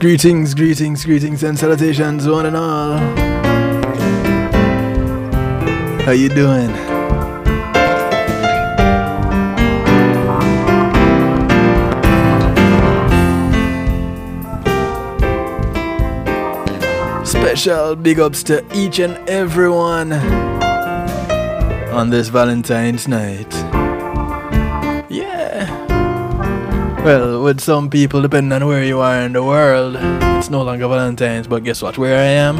Greetings, greetings, greetings, and salutations, one and all. How you doing? Special big ups to each and everyone on this Valentine's night. Well, with some people, depending on where you are in the world, it's no longer Valentine's, but guess what? Where I am,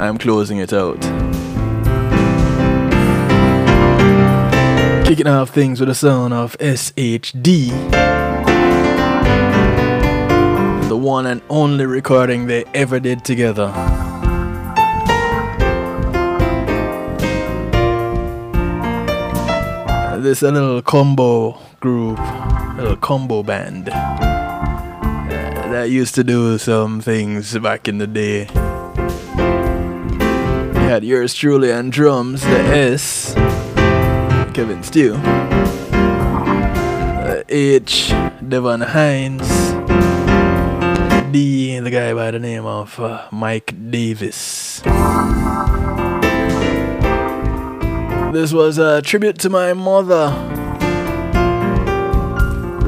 I'm closing it out. Kicking off things with the sound of SHD the one and only recording they ever did together. This is a little combo group, a little combo band uh, that used to do some things back in the day. You had yours truly on drums, the S, Kevin Stew, uh, H, Devon Hines. D, the guy by the name of uh, Mike Davis. This was a tribute to my mother.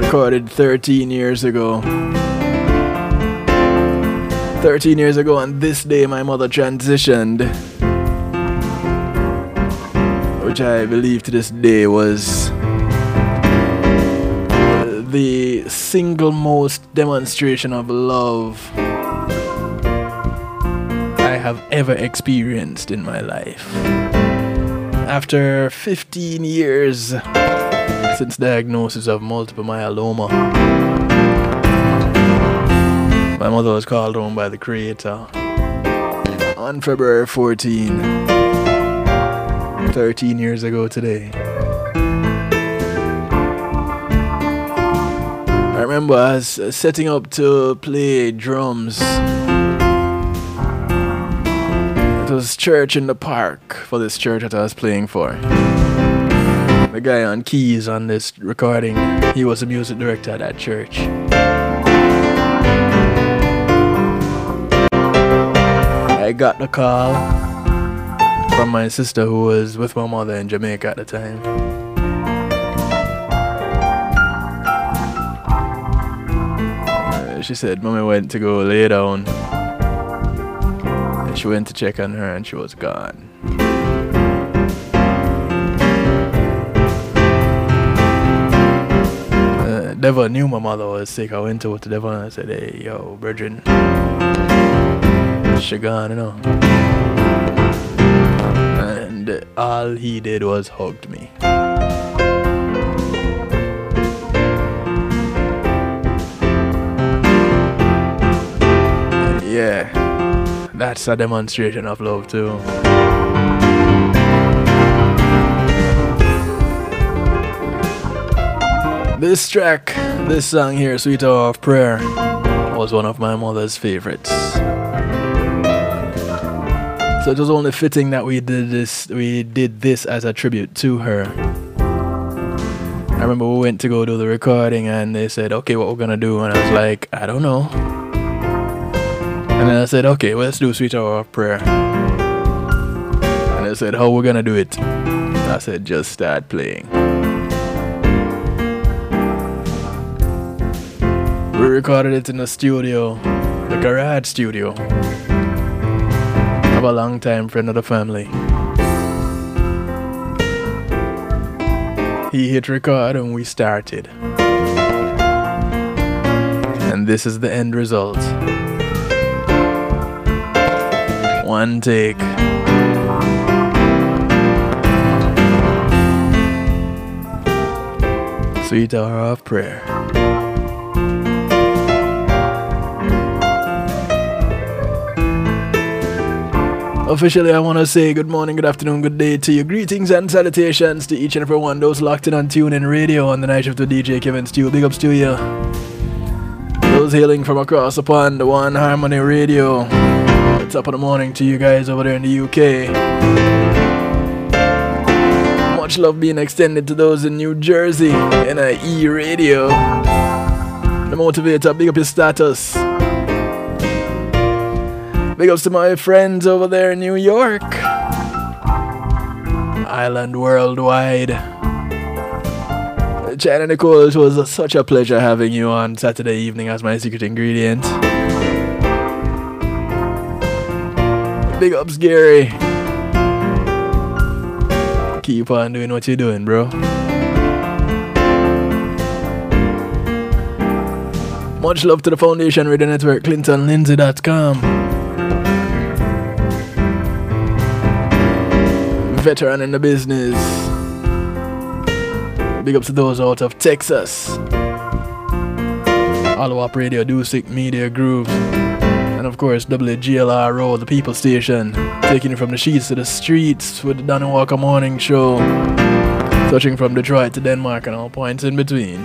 Recorded 13 years ago. 13 years ago, on this day, my mother transitioned. Which I believe to this day was the single most demonstration of love I have ever experienced in my life. After 15 years since diagnosis of multiple myeloma, my mother was called home by the Creator on February 14, 13 years ago today. I remember I was setting up to play drums. It was church in the park for this church that I was playing for. The guy on keys on this recording, he was the music director at that church. I got the call from my sister who was with my mother in Jamaica at the time. Uh, she said mommy went to go lay down. And she went to check on her and she was gone. Devon knew my mother was sick. I went to Devon and I said, hey, yo, Virgin. She gone, you know. And all he did was hugged me. yeah, that's a demonstration of love too. This track, this song here, Sweet Hour of Prayer, was one of my mother's favorites. So it was only fitting that we did this we did this as a tribute to her. I remember we went to go do the recording and they said, okay, what we're gonna do? And I was like, I don't know. And then I said, okay, well, let's do Sweet Hour of Prayer. And they said, how we're gonna do it? I said, just start playing. We recorded it in the studio, the garage studio, of a long time friend of the family. He hit record and we started. And this is the end result. One take. Sweet hour of prayer. Officially, I want to say good morning, good afternoon, good day to you. Greetings and salutations to each and every one. Those locked in on TuneIn Radio on the night shift with DJ Kevin Stew. Big ups to you. Those hailing from across the pond, the One Harmony Radio. Top of the morning to you guys over there in the UK. Much love being extended to those in New Jersey, NIE Radio. The motivator, big up your status. Big ups to my friends over there in New York. Island Worldwide. China Nicole, it was such a pleasure having you on Saturday evening as my secret ingredient. Big ups, Gary. Keep on doing what you're doing, bro. Much love to the Foundation Radio Network, ClintonLindsay.com. Veteran in the business. Big ups to those out of Texas. All Up Radio, Dusik Media Group. And of course, WGLRO, the People Station. Taking you from the sheets to the streets with the Donny Walker Morning Show. Touching from Detroit to Denmark and all points in between.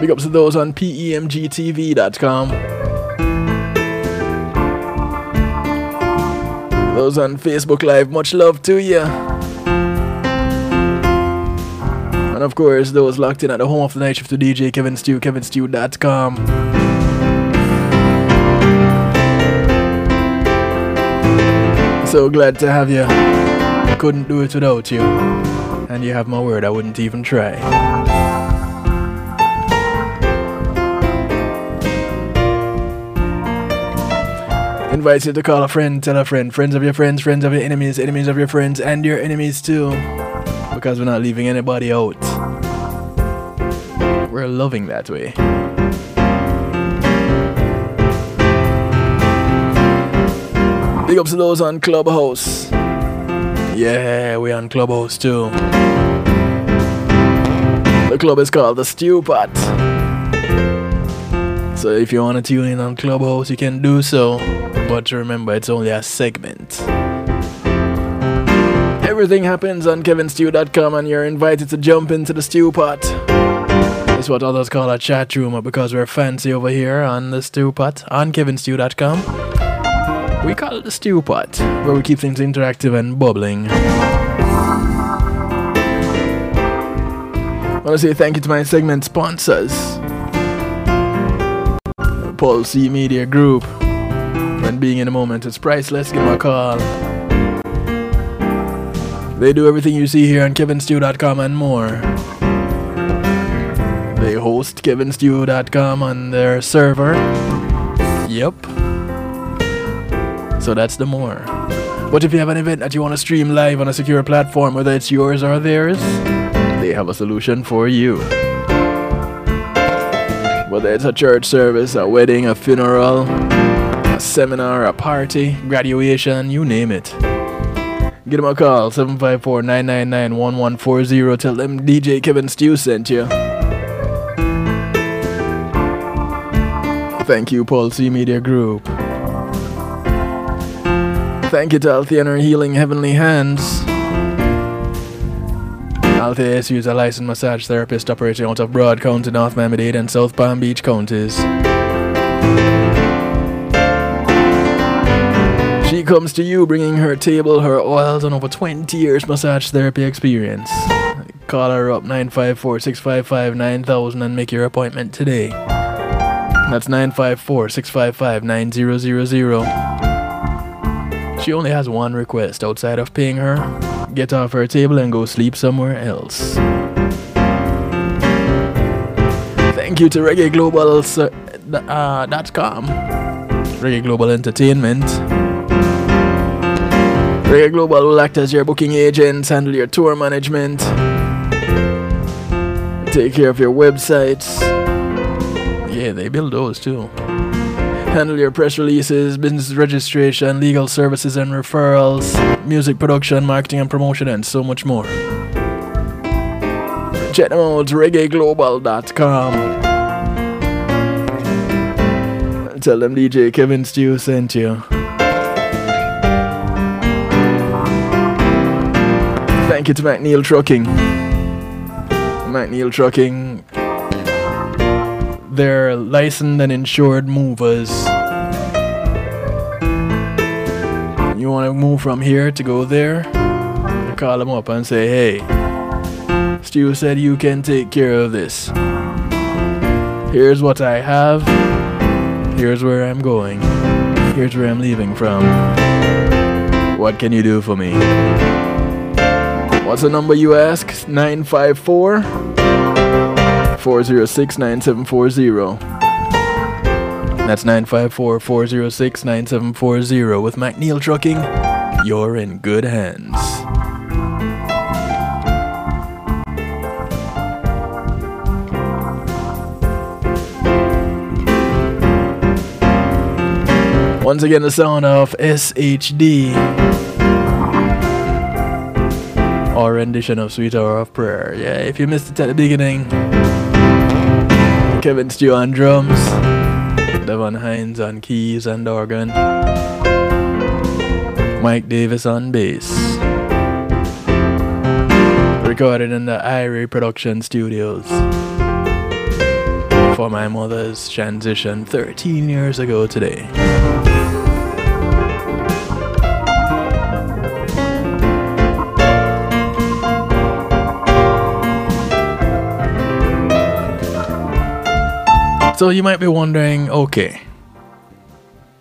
Big ups to those on PEMGTV.com. Those on Facebook Live, much love to you. And of course, those locked in at the home of the night shift to DJ Kevin Stew, KevinStew.com. So glad to have you. Couldn't do it without you. And you have my word, I wouldn't even try. Invite you to call a friend, tell a friend, friends of your friends, friends of your enemies, enemies of your friends, and your enemies too. Because we're not leaving anybody out. We're loving that way. Big ups to those on Clubhouse. Yeah, we on Clubhouse too. The club is called the Stew Pot. So if you want to tune in on Clubhouse, you can do so. But remember, it's only a segment. Everything happens on kevinstew.com and you're invited to jump into the stew pot. It's what others call a chat room because we're fancy over here on the stew pot on kevinstew.com. We call it the stew pot, where we keep things interactive and bubbling. I want to say thank you to my segment sponsors. C Media Group. When being in the moment is priceless, give them a call. They do everything you see here on kevinstew.com and more. They host kevinstew.com on their server. Yep. So that's the more. But if you have an event that you want to stream live on a secure platform, whether it's yours or theirs, they have a solution for you. Whether it's a church service, a wedding, a funeral, a seminar, a party, graduation, you name it. Give them a call, 754 999 1140. Tell them DJ Kevin Stew sent you. Thank you, Paul C Media Group. Thank you to Altheaner Healing Heavenly Hands. Althea is a licensed massage therapist operating out of Broward County, North Miami-Dade, and South Palm Beach counties. She comes to you bringing her table, her oils, and over 20 years massage therapy experience. Call her up 954 655 9000 and make your appointment today. That's 954 655 9000. She only has one request outside of paying her get off her table and go sleep somewhere else. Thank you to Reggae Global uh, .com, Reggae Global Entertainment. Reggae Global will act as your booking agents, handle your tour management, take care of your websites. Yeah, they build those too. Handle your press releases, business registration, legal services and referrals, music production, marketing and promotion, and so much more. Check them out, reggaeglobal.com. Tell them DJ Kevin Stew sent you. Thank you to McNeil Trucking. McNeil Trucking they're licensed and insured movers. You want to move from here to go there? Call them up and say, hey, Stu said you can take care of this. Here's what I have. Here's where I'm going. Here's where I'm leaving from. What can you do for me? What's the number you ask? 954 406 9740. That's 954 406 9740. With McNeil Trucking, you're in good hands. Once again, the sound of SHD. Our rendition of Sweet Hour of Prayer. Yeah, if you missed it at the beginning, Kevin Stew on drums, Devon Hines on keys and organ, Mike Davis on bass. Recorded in the Irie Production Studios for my mother's transition 13 years ago today. So you might be wondering, okay,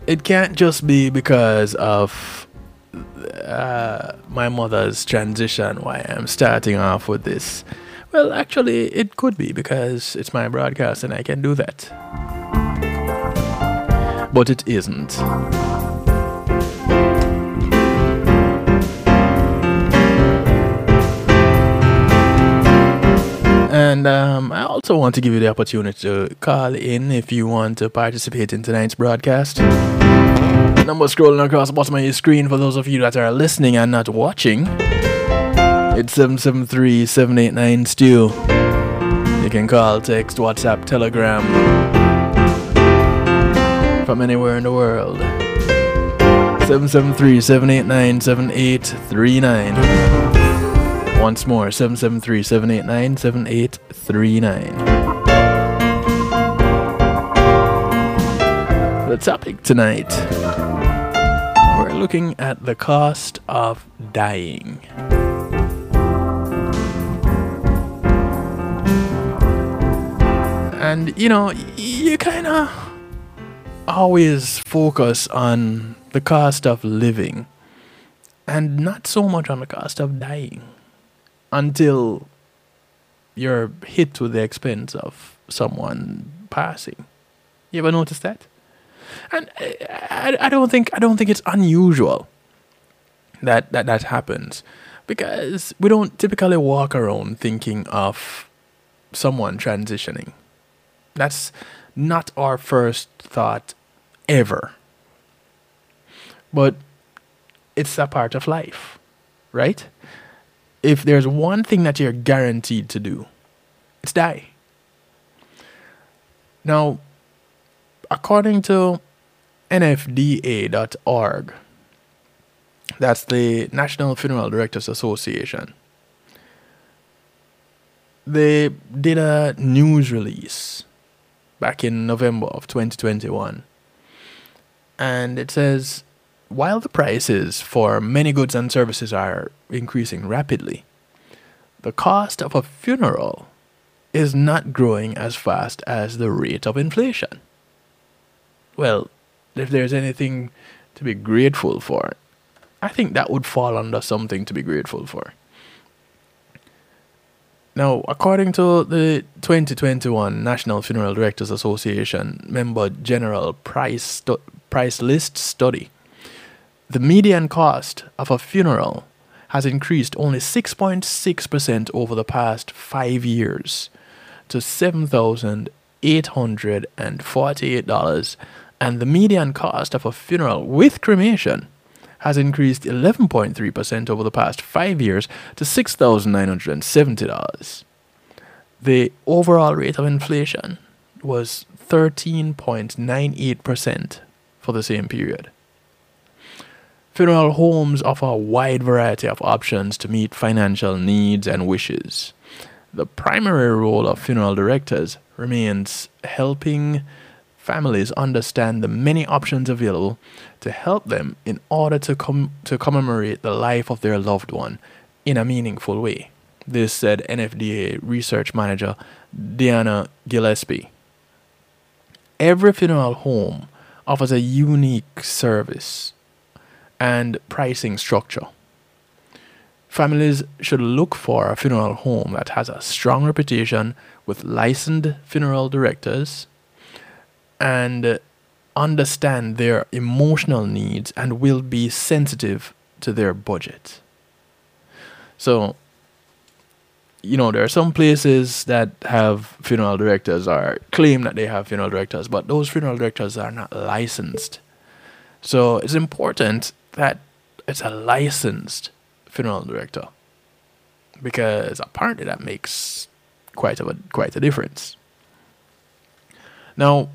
it can't just be because of uh, my mother's transition why I'm starting off with this. Well, actually, it could be because it's my broadcast and I can do that. But it isn't. And um, I also want to give you the opportunity to call in if you want to participate in tonight's broadcast. Number scrolling across the bottom of your screen for those of you that are listening and not watching. It's 773 789 Stew. You can call, text, WhatsApp, Telegram from anywhere in the world. 773 789 7839. Once more, 773 789 7839. The topic tonight we're looking at the cost of dying. And you know, you kind of always focus on the cost of living and not so much on the cost of dying until you're hit with the expense of someone passing. You ever notice that? And uh, I, I, don't think I don't think it's unusual that, that that happens because we don't typically walk around thinking of someone transitioning. That's not our first thought ever. But it's a part of life, right? If there's one thing that you're guaranteed to do, it's die. Now, according to NFDA.org, that's the National Funeral Directors Association, they did a news release back in November of 2021. And it says while the prices for many goods and services are increasing rapidly, the cost of a funeral is not growing as fast as the rate of inflation. Well, if there's anything to be grateful for, I think that would fall under something to be grateful for. Now, according to the 2021 National Funeral Directors Association member general price, price list study, the median cost of a funeral has increased only 6.6% over the past five years to $7,848, and the median cost of a funeral with cremation has increased 11.3% over the past five years to $6,970. The overall rate of inflation was 13.98% for the same period. Funeral homes offer a wide variety of options to meet financial needs and wishes. The primary role of funeral directors remains helping families understand the many options available to help them in order to, com- to commemorate the life of their loved one in a meaningful way. This said NFDA research manager Diana Gillespie. every funeral home offers a unique service and pricing structure. Families should look for a funeral home that has a strong reputation with licensed funeral directors and understand their emotional needs and will be sensitive to their budget. So, you know, there are some places that have funeral directors or claim that they have funeral directors, but those funeral directors are not licensed. So it's important that it's a licensed funeral director because apparently that makes quite a quite a difference. Now,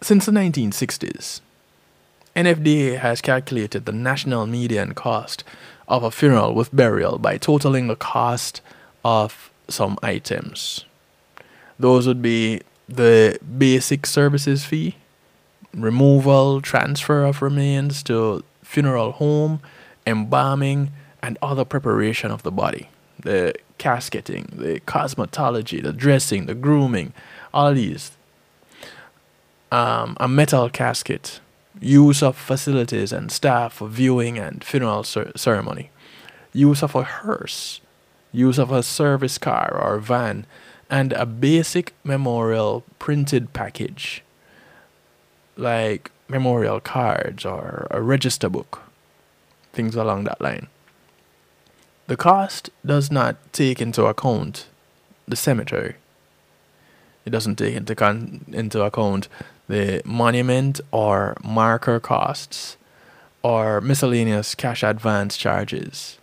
since the 1960s, NFDA has calculated the national median cost of a funeral with burial by totaling the cost of some items. Those would be the basic services fee, removal, transfer of remains to funeral home, embalming, and other preparation of the body. The casketing, the cosmetology, the dressing, the grooming, all these. Um, a metal casket, use of facilities and staff for viewing and funeral cer- ceremony, use of a hearse, use of a service car or van, and a basic memorial printed package like memorial cards or a register book, things along that line. The cost does not take into account the cemetery. It doesn't take into, con- into account the monument or marker costs or miscellaneous cash advance charges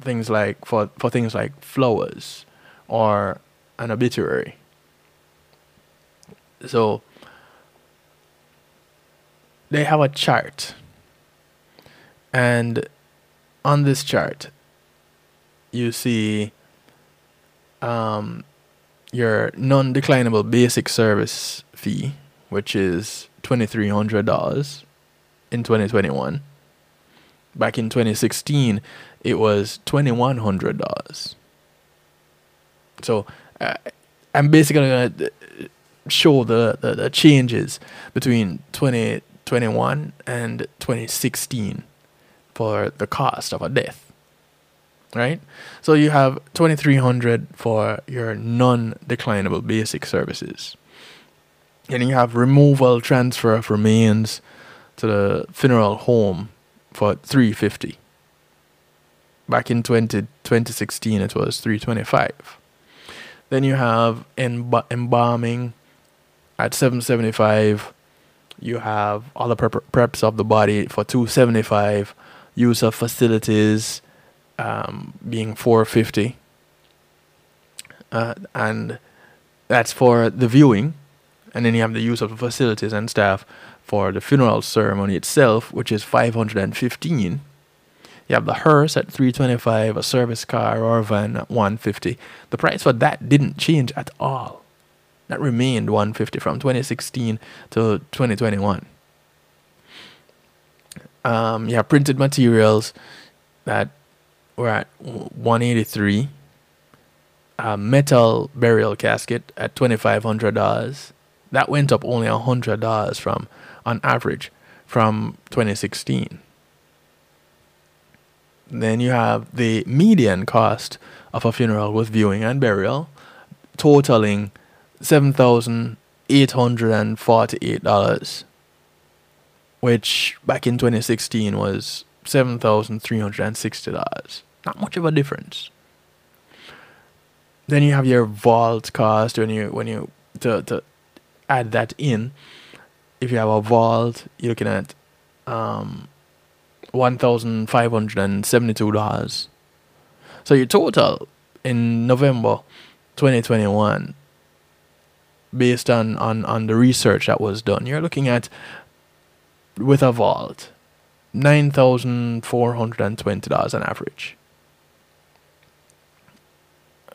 things like for, for things like flowers or an obituary so they have a chart and on this chart you see um, your non-declinable basic service fee which is $2,300 in 2021. Back in 2016, it was $2,100. So uh, I'm basically going to show the, the, the changes between 2021 and 2016 for the cost of a death right? So you have 2300 for your non-declinable basic services. And you have removal transfer of remains to the funeral home for 350 back in 20, 2016 it was 325 then you have emb- embalming at 775 you have other prep- preps of the body for 275 use of facilities um, being 450 uh, and that's for the viewing and then you have the use of the facilities and staff for the funeral ceremony itself, which is 515. You have the hearse at 325, a service car or a van at 150. The price for that didn't change at all. That remained 150 from 2016 to 2021. Um, have printed materials that were at 183. A metal burial casket at $2,500 that went up only $100 from on average from 2016. Then you have the median cost of a funeral with viewing and burial totaling $7,848, which back in 2016 was $7,360. Not much of a difference. Then you have your vault cost when you when you to, to add that in, if you have a vault, you're looking at um, $1,572. So your total in November 2021, based on, on, on the research that was done, you're looking at, with a vault, $9,420 on average.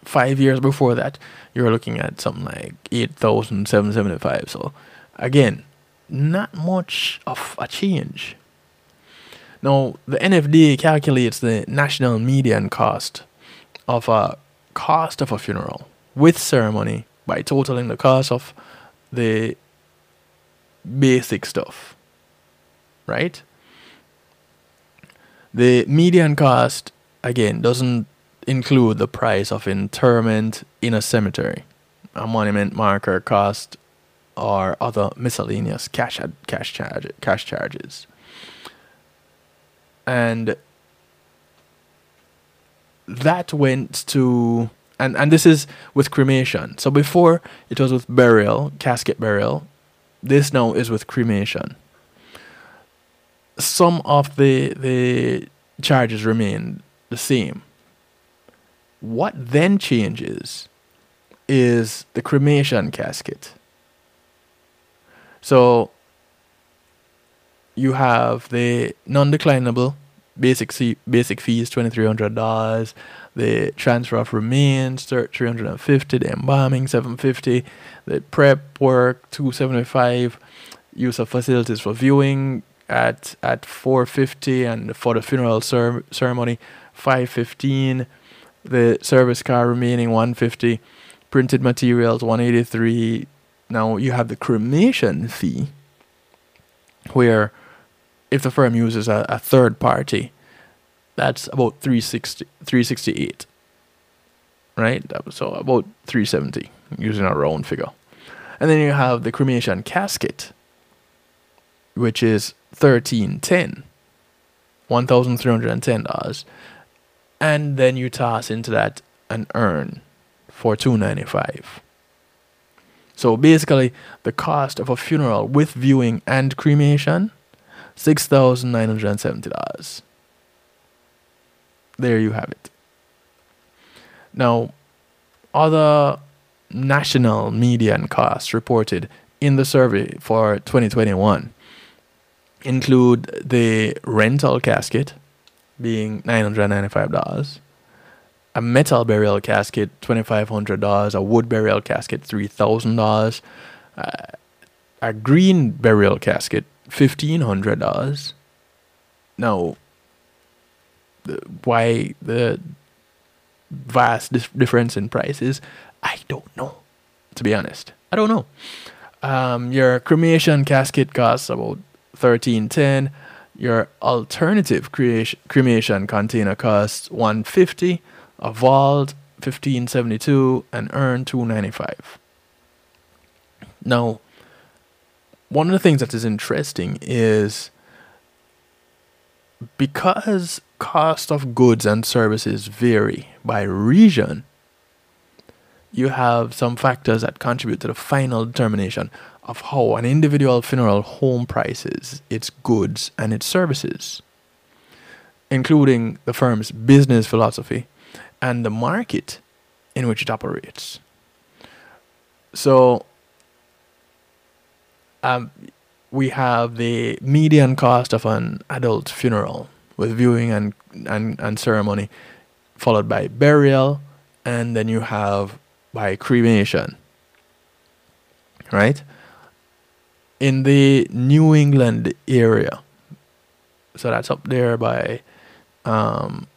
Five years before that, you're looking at something like 8,775. So, again, not much of a change. Now, the NFDA calculates the national median cost of a cost of a funeral with ceremony by totaling the cost of the basic stuff, right? The median cost again doesn't include the price of interment in a cemetery, a monument marker cost, or other miscellaneous cash cash charge cash charges. And that went to and and this is with cremation. So before it was with burial, casket burial. This now is with cremation. Some of the the charges remain the same. What then changes is the cremation casket. So you have the non-declinable basic fee, basic fees twenty three hundred dollars, the transfer of remains three hundred and fifty, the embalming seven fifty, the prep work two seventy five, use of facilities for viewing at at four fifty, and for the funeral cer- ceremony five fifteen, the service car remaining one fifty, printed materials one eighty three. Now you have the cremation fee, where if the firm uses a, a third party, that's about 360, 368. Right? So about 370 using our own figure. And then you have the cremation casket, which is 1310 $1,310. And then you toss into that an urn for 295 So basically, the cost of a funeral with viewing and cremation $6,970. There you have it. Now, other national median costs reported in the survey for 2021 include the rental casket being $995, a metal burial casket $2,500, a wood burial casket $3,000, uh, a green burial casket fifteen hundred dollars. Now, why the vast difference in prices? I don't know. To be honest, I don't know. Um, your cremation casket costs about thirteen ten. Your alternative creation, cremation container costs one fifty. A vault fifteen seventy two. and urn two ninety five. Now, one of the things that is interesting is because cost of goods and services vary by region, you have some factors that contribute to the final determination of how an individual funeral home prices its goods and its services, including the firm's business philosophy and the market in which it operates. So, um, we have the median cost of an adult funeral with viewing and, and, and ceremony, followed by burial, and then you have by cremation. Right? In the New England area, so that's up there by um,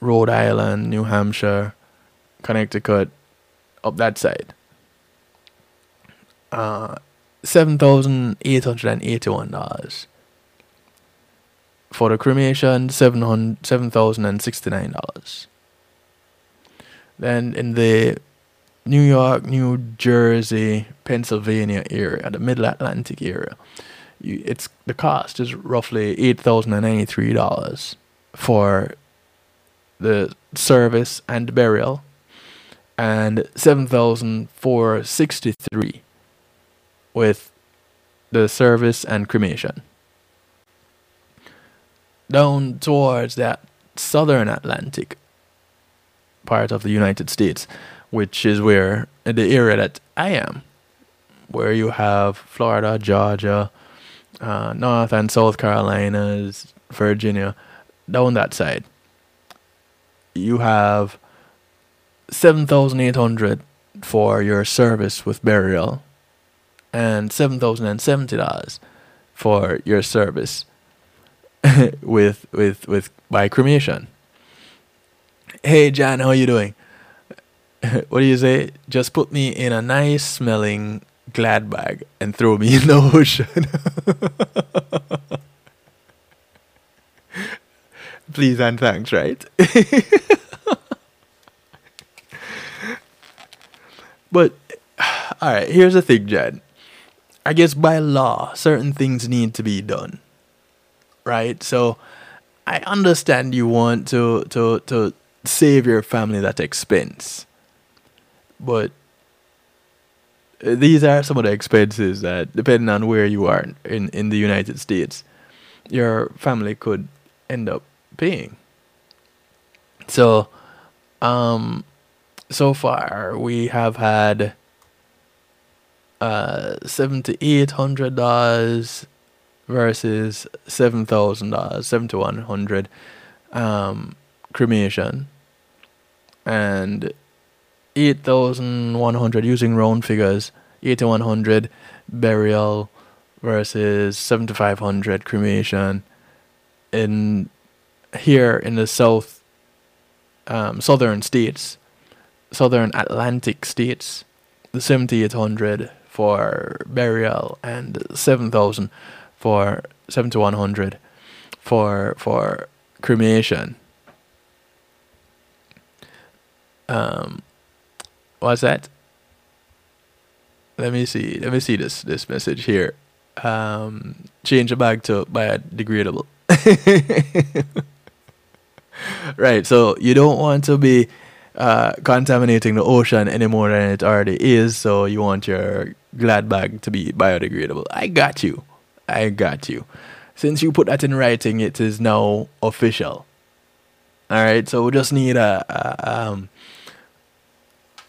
Rhode Island, New Hampshire, Connecticut, up that side. Uh, $7,881. For the cremation, $7,069. Then in the New York, New Jersey, Pennsylvania area, the Middle Atlantic area, you, it's the cost is roughly eight thousand and ninety three dollars for the service and burial, and seven thousand four sixty three with the service and cremation. Down towards that southern Atlantic part of the United States, which is where the area that I am, where you have Florida, Georgia, uh, North and South Carolinas, Virginia, down that side, you have 7,800 for your service with burial and $7,070 for your service with with with by cremation. Hey John, how are you doing? what do you say? Just put me in a nice smelling glad bag and throw me in the ocean. Please and thanks, right? but all right, here's the thing, Jed. I guess by law, certain things need to be done. Right? So I understand you want to to to save your family that expense. But these are some of the expenses that depending on where you are in, in the United States, your family could end up paying. So um so far we have had uh seven to eight hundred dollars versus seven thousand dollars, seven to one hundred um cremation. And eight thousand one hundred using round figures, eight to one hundred burial versus seven to five hundred cremation in here in the south um, southern states southern Atlantic states, the 7800 for burial and 7000 for 7100 for for cremation. Um, what's that? Let me see. Let me see this this message here. Um, change a bag to biodegradable. right. So you don't want to be uh, contaminating the ocean any more than it already is. So you want your glad bag to be biodegradable. I got you. I got you. Since you put that in writing, it is now official. All right. So we just need a, a um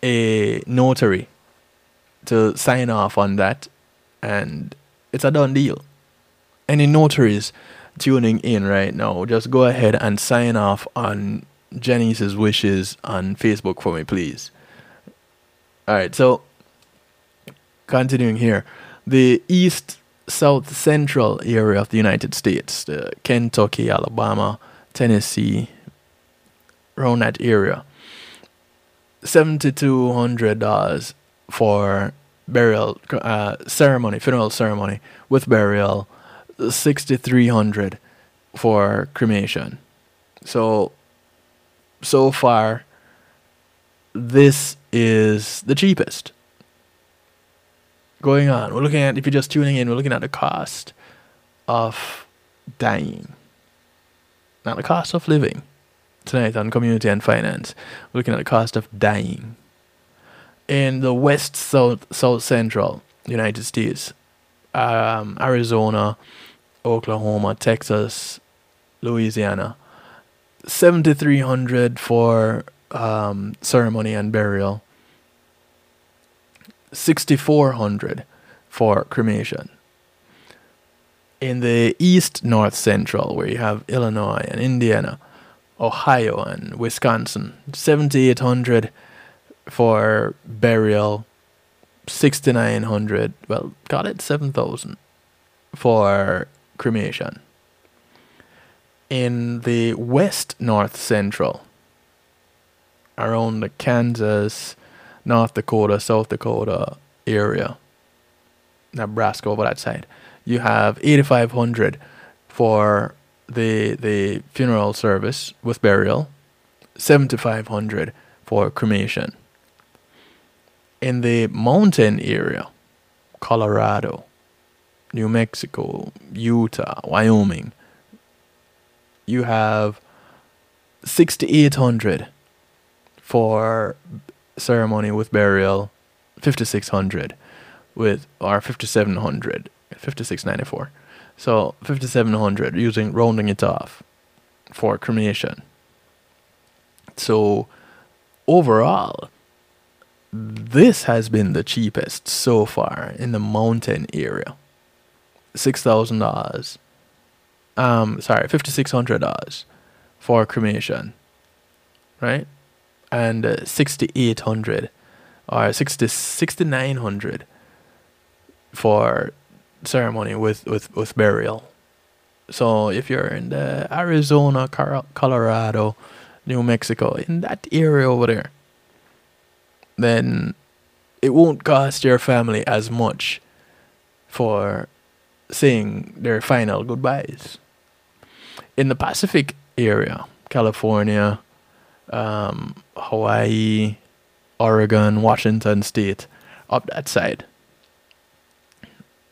a notary to sign off on that, and it's a done deal. Any notaries tuning in right now, just go ahead and sign off on Janice's wishes on Facebook for me, please. All right, so continuing here, the east south central area of the United States, the Kentucky, Alabama, Tennessee, around that area, seventy two hundred dollars for burial uh, ceremony, funeral ceremony with burial, sixty three hundred for cremation. So so far, this is the cheapest. Going on, we're looking at, if you're just tuning in, we're looking at the cost of dying, not the cost of living. Tonight on Community and Finance, we're looking at the cost of dying. In the west, south, south central United States, um, Arizona, Oklahoma, Texas, Louisiana, 7300 for um, ceremony and burial. 6400 for cremation. In the east north central where you have illinois and indiana ohio and wisconsin 7800 for burial 6900 well got it 7000 for cremation in the west north central, around the Kansas, North Dakota, South Dakota area, Nebraska over that side, you have 8,500 for the the funeral service with burial, 7,500 for cremation. In the mountain area, Colorado, New Mexico, Utah, Wyoming, you have 6800 for ceremony with burial 5600 with or 5700 5694 so 5700 using rounding it off for cremation. So overall this has been the cheapest so far in the mountain area. $6000 um, sorry, fifty six hundred dollars for cremation, right? And uh, sixty eight hundred or 60, 6900 for ceremony with, with, with burial. So if you're in the Arizona, Colorado, New Mexico, in that area over there, then it won't cost your family as much for saying their final goodbyes. In the Pacific area, California, um, Hawaii, Oregon, Washington State, up that side,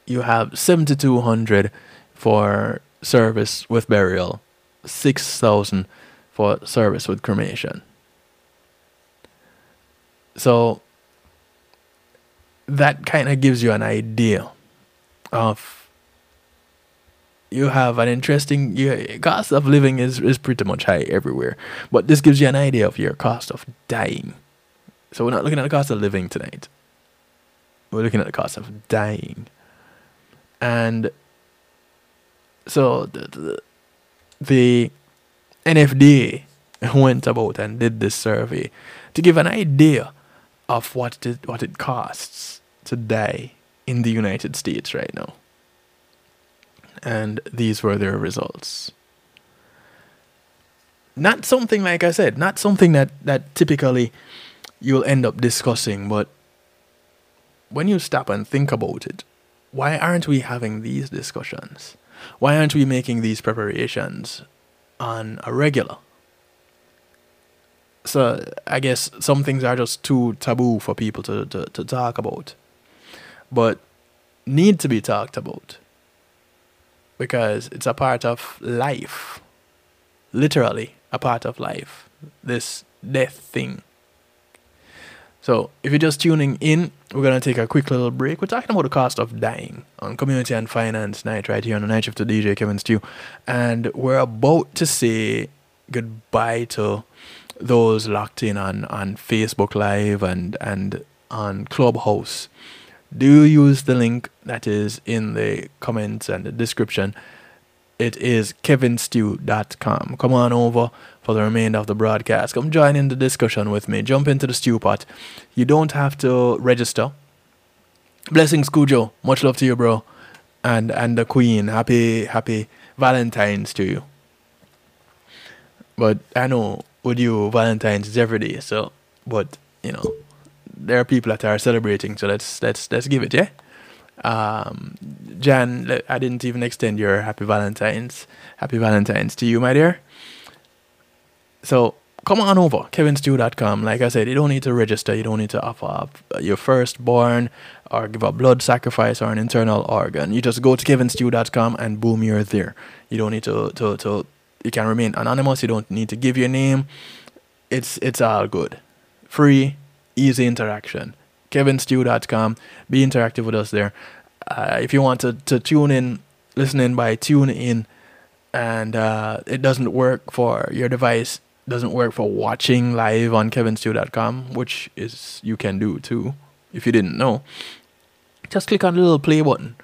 you have 7200 for service with burial, 6000 for service with cremation. So that kind of gives you an idea of you have an interesting you, cost of living is, is pretty much high everywhere. But this gives you an idea of your cost of dying. So we're not looking at the cost of living tonight. We're looking at the cost of dying. And so the, the, the NFDA went about and did this survey to give an idea of what it, what it costs to die in the United States right now. And these were their results. Not something, like I said, not something that, that typically you'll end up discussing, but when you stop and think about it, why aren't we having these discussions? Why aren't we making these preparations on a regular? So I guess some things are just too taboo for people to, to, to talk about but need to be talked about because it's a part of life. Literally, a part of life. This death thing. So, if you're just tuning in, we're going to take a quick little break. We're talking about the cost of dying on Community and Finance Night right here on the night shift to DJ Kevin Stew. And we're about to say goodbye to those locked in on, on Facebook Live and, and on Clubhouse do use the link that is in the comments and the description. It is kevinstew.com. Come on over for the remainder of the broadcast. Come join in the discussion with me. Jump into the stew pot. You don't have to register. Blessings, Cujo. Much love to you, bro. And and the Queen. Happy happy Valentine's to you. But I know with you Valentine's is every day, so but you know there are people that are celebrating, so let's let's let's give it, yeah. Um, Jan, I didn't even extend your happy Valentine's, happy Valentine's to you, my dear. So come on over, kevinstew.com. Like I said, you don't need to register. You don't need to offer up your firstborn or give a blood sacrifice or an internal organ. You just go to kevinstew.com and boom, you're there. You don't need to, to, to, you can remain anonymous. You don't need to give your name. It's, it's all good. Free, easy interaction. KevinStew.com. Be interactive with us there. Uh, if you want to, to tune in, listen in by tune in, and uh, it doesn't work for your device, doesn't work for watching live on KevinStew.com, which is you can do too if you didn't know. Just click on the little play button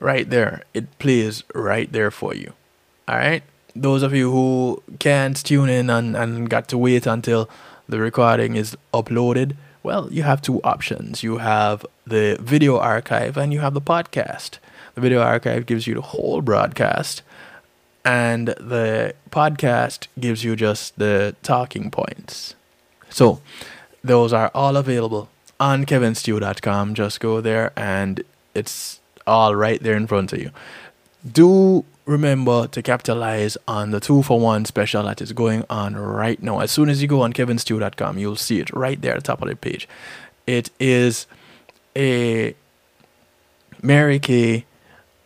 right there. It plays right there for you. All right. Those of you who can't tune in and, and got to wait until the recording is uploaded, well, you have two options. You have the video archive and you have the podcast. The video archive gives you the whole broadcast, and the podcast gives you just the talking points. So, those are all available on kevinstew.com. Just go there and it's all right there in front of you. Do remember to capitalize on the two for one special that is going on right now. As soon as you go on kevinstew.com, you'll see it right there at the top of the page. It is a Mary Kay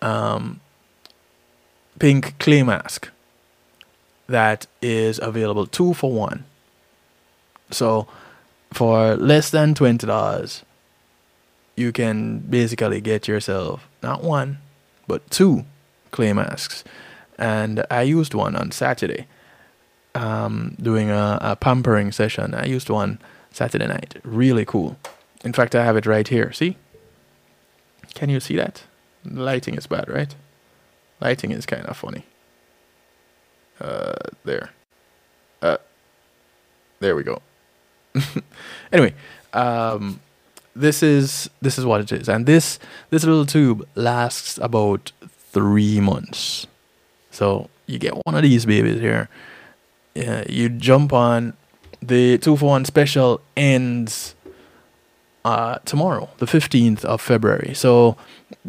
um, pink clay mask that is available two for one. So for less than $20, you can basically get yourself not one, but two clay masks. And I used one on Saturday, um, doing a, a pampering session. I used one Saturday night. Really cool. In fact, I have it right here. See? Can you see that? Lighting is bad, right? Lighting is kind of funny. Uh, there. Uh, there we go. anyway, um, this is this is what it is, and this this little tube lasts about three months. So you get one of these babies here. Yeah, you jump on the two for one special ends uh, tomorrow, the 15th of February. So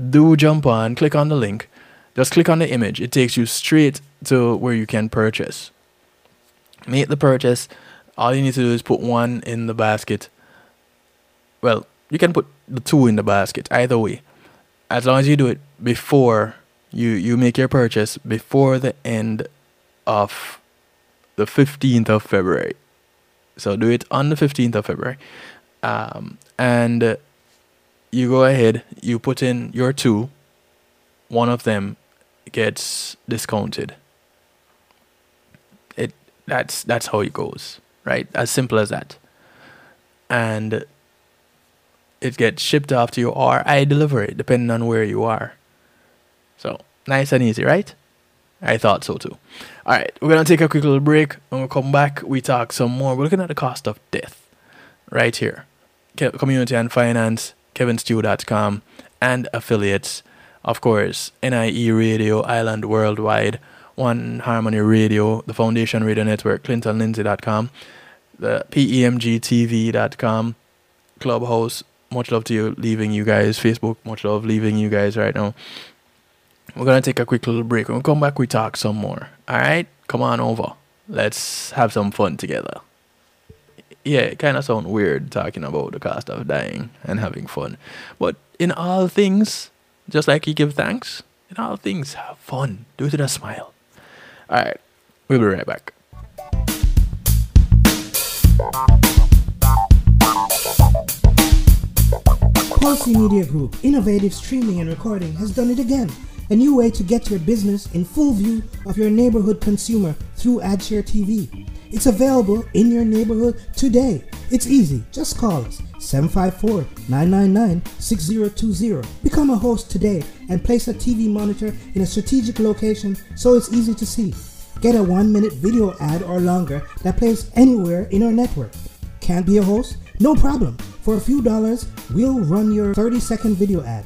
do jump on, click on the link, just click on the image. It takes you straight to where you can purchase. Make the purchase. All you need to do is put one in the basket. Well, you can put the two in the basket, either way. As long as you do it before you, you make your purchase before the end of the 15th of February. So do it on the 15th of February. Um, and you go ahead, you put in your two, one of them gets discounted. It that's that's how it goes, right? As simple as that. And it gets shipped off to you or I deliver it depending on where you are. So nice and easy, right? I thought so too. All right, we're gonna take a quick little break. When we come back, we talk some more. We're looking at the cost of death right here. Community and Finance, kevinstew.com, and affiliates. Of course, NIE Radio, Island Worldwide, One Harmony Radio, the Foundation Radio Network, ClintonLindsay.com, the PEMGTV.com, Clubhouse. Much love to you, leaving you guys. Facebook, much love, leaving you guys right now. We're gonna take a quick little break. When we come back, we talk some more. All right, come on over. Let's have some fun together. Yeah, it kind of sound weird talking about the cost of dying and having fun, but in all things, just like you give thanks, in all things, have fun. Do it with a smile. All right, we'll be right back. Pulse E-Media Group, innovative streaming and recording, has done it again a new way to get your business in full view of your neighborhood consumer through AdShare TV. It's available in your neighborhood today. It's easy. Just call us 754 999 6020. Become a host today and place a TV monitor in a strategic location so it's easy to see. Get a one minute video ad or longer that plays anywhere in our network. Can't be a host? No problem. For a few dollars, we'll run your 30 second video ad.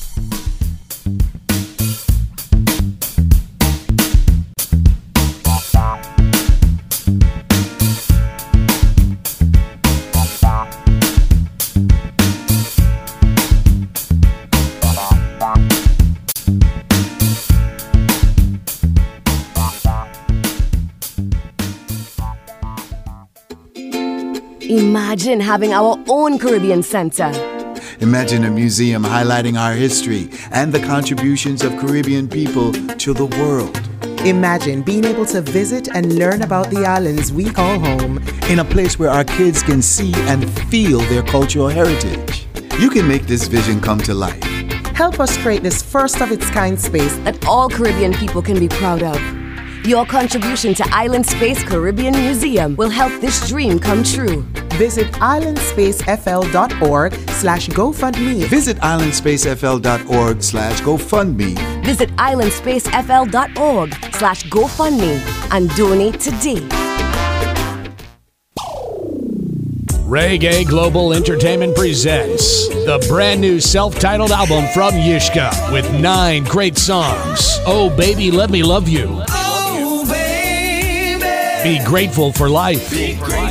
Imagine having our own Caribbean Center. Imagine a museum highlighting our history and the contributions of Caribbean people to the world. Imagine being able to visit and learn about the islands we call home in a place where our kids can see and feel their cultural heritage. You can make this vision come to life. Help us create this first of its kind space that all Caribbean people can be proud of. Your contribution to Island Space Caribbean Museum will help this dream come true. Visit islandspacefl.org slash GoFundMe. Visit islandspacefl.org slash GoFundMe. Visit islandspacefl.org slash GoFundMe and donate today. Reggae Global Entertainment presents the brand new self titled album from Yishka with nine great songs. Oh, baby, let me love you. Oh, Be grateful for life. Be grateful for life.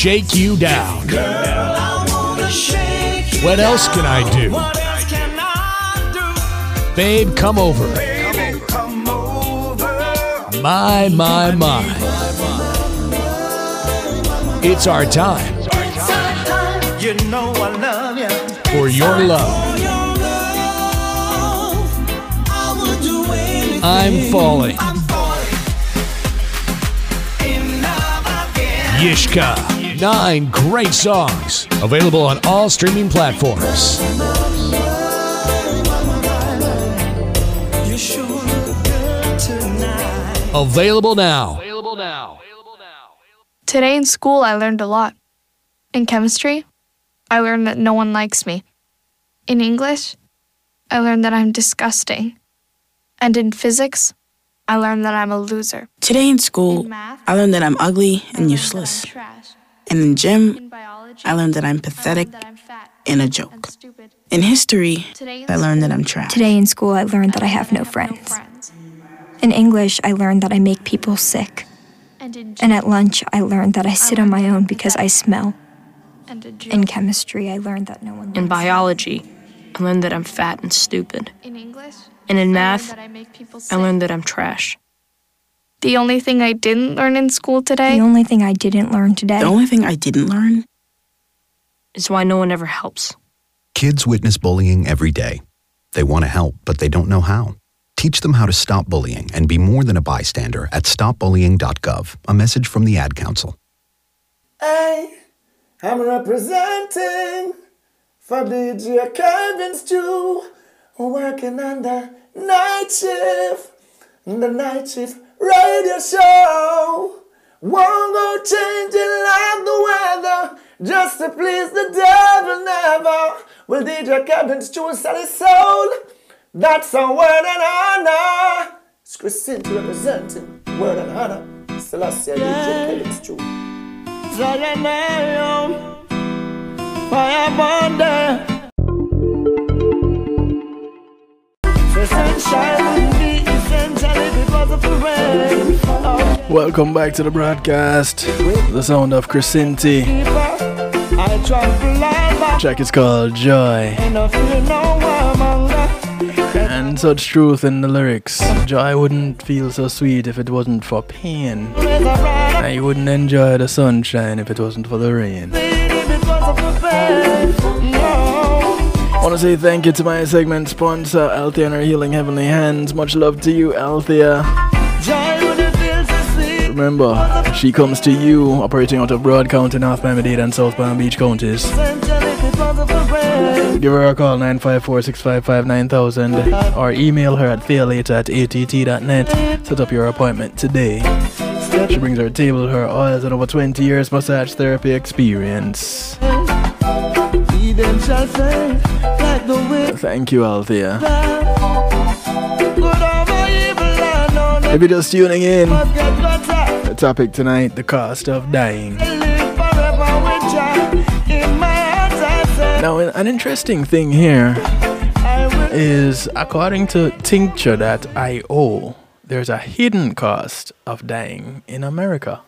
Shake you down. Girl, I shake you what else can I do? What else can I do? Babe, come over. Baby, come over. My, my, my. It's our time. It's our time. You know I love you. For your love. For your love. I would do anything. I'm falling. I'm Yishka. Nine great songs. Available on all streaming platforms. Available now. Available now. Today in school, I learned a lot. In chemistry, I learned that no one likes me. In English, I learned that I'm disgusting. And in physics, I learned that I'm a loser. Today in school, In math, I learned that I'm ugly I and learned useless. That I'm trash. And in gym, In biology, I learned that I'm pathetic learned that I'm fat and a and joke. stupid. In history, Today in I learned that I'm trash. Today in school, I learned that I have no have friends. friends. In English, I learned that I make people sick. And in And at lunch, I learned that I sit on my own because I smell. and in In chemistry, I learned that no one In likes me. biology, I learned that I'm fat and stupid. In English, And in I math, that I make people I learned that I'm trash. The only thing I didn't learn in school today The only thing I didn't learn today The only thing I didn't learn Is why no one ever helps. Kids witness bullying every day. They want to help, but they don't know how. Teach them how to stop bullying and be more than a bystander at stopbullying.gov. A message from the Ad Council. Hey, I'm representing for DJ Kevin Stew, working on the night shift, the night shift radio show. Won't go changing like the weather, just to please the devil never. Will DJ Kevin Stew sell his soul? That's a word and honor. It's Christine representing word and honor. Celestia DJ Kevin Stew. Zion, fire sunshine Welcome back to the broadcast. The sound of Crescenti. Track is called Joy. and such truth in the lyrics. Joy wouldn't feel so sweet if it wasn't for pain. I wouldn't enjoy the sunshine if it wasn't for the rain. Want to say thank you to my segment sponsor, Althea and her Healing Heavenly Hands. Much love to you, Althea. Remember, she comes to you operating out of Broward County, North Miami-Dade, and South Palm Beach counties. Give her a call 954-655-9000 or email her at thealater at att.net. Set up your appointment today. She brings her table, her oils, and over 20 years massage therapy experience. Thank you, Althea. Good over evil, I know If you're just tuning in, must get better. the topic tonight, the cost of dying. Live forever with joy in my heart. I say, Now, an interesting thing here is I will is according to tincture.io, there's a hidden cost of dying in America.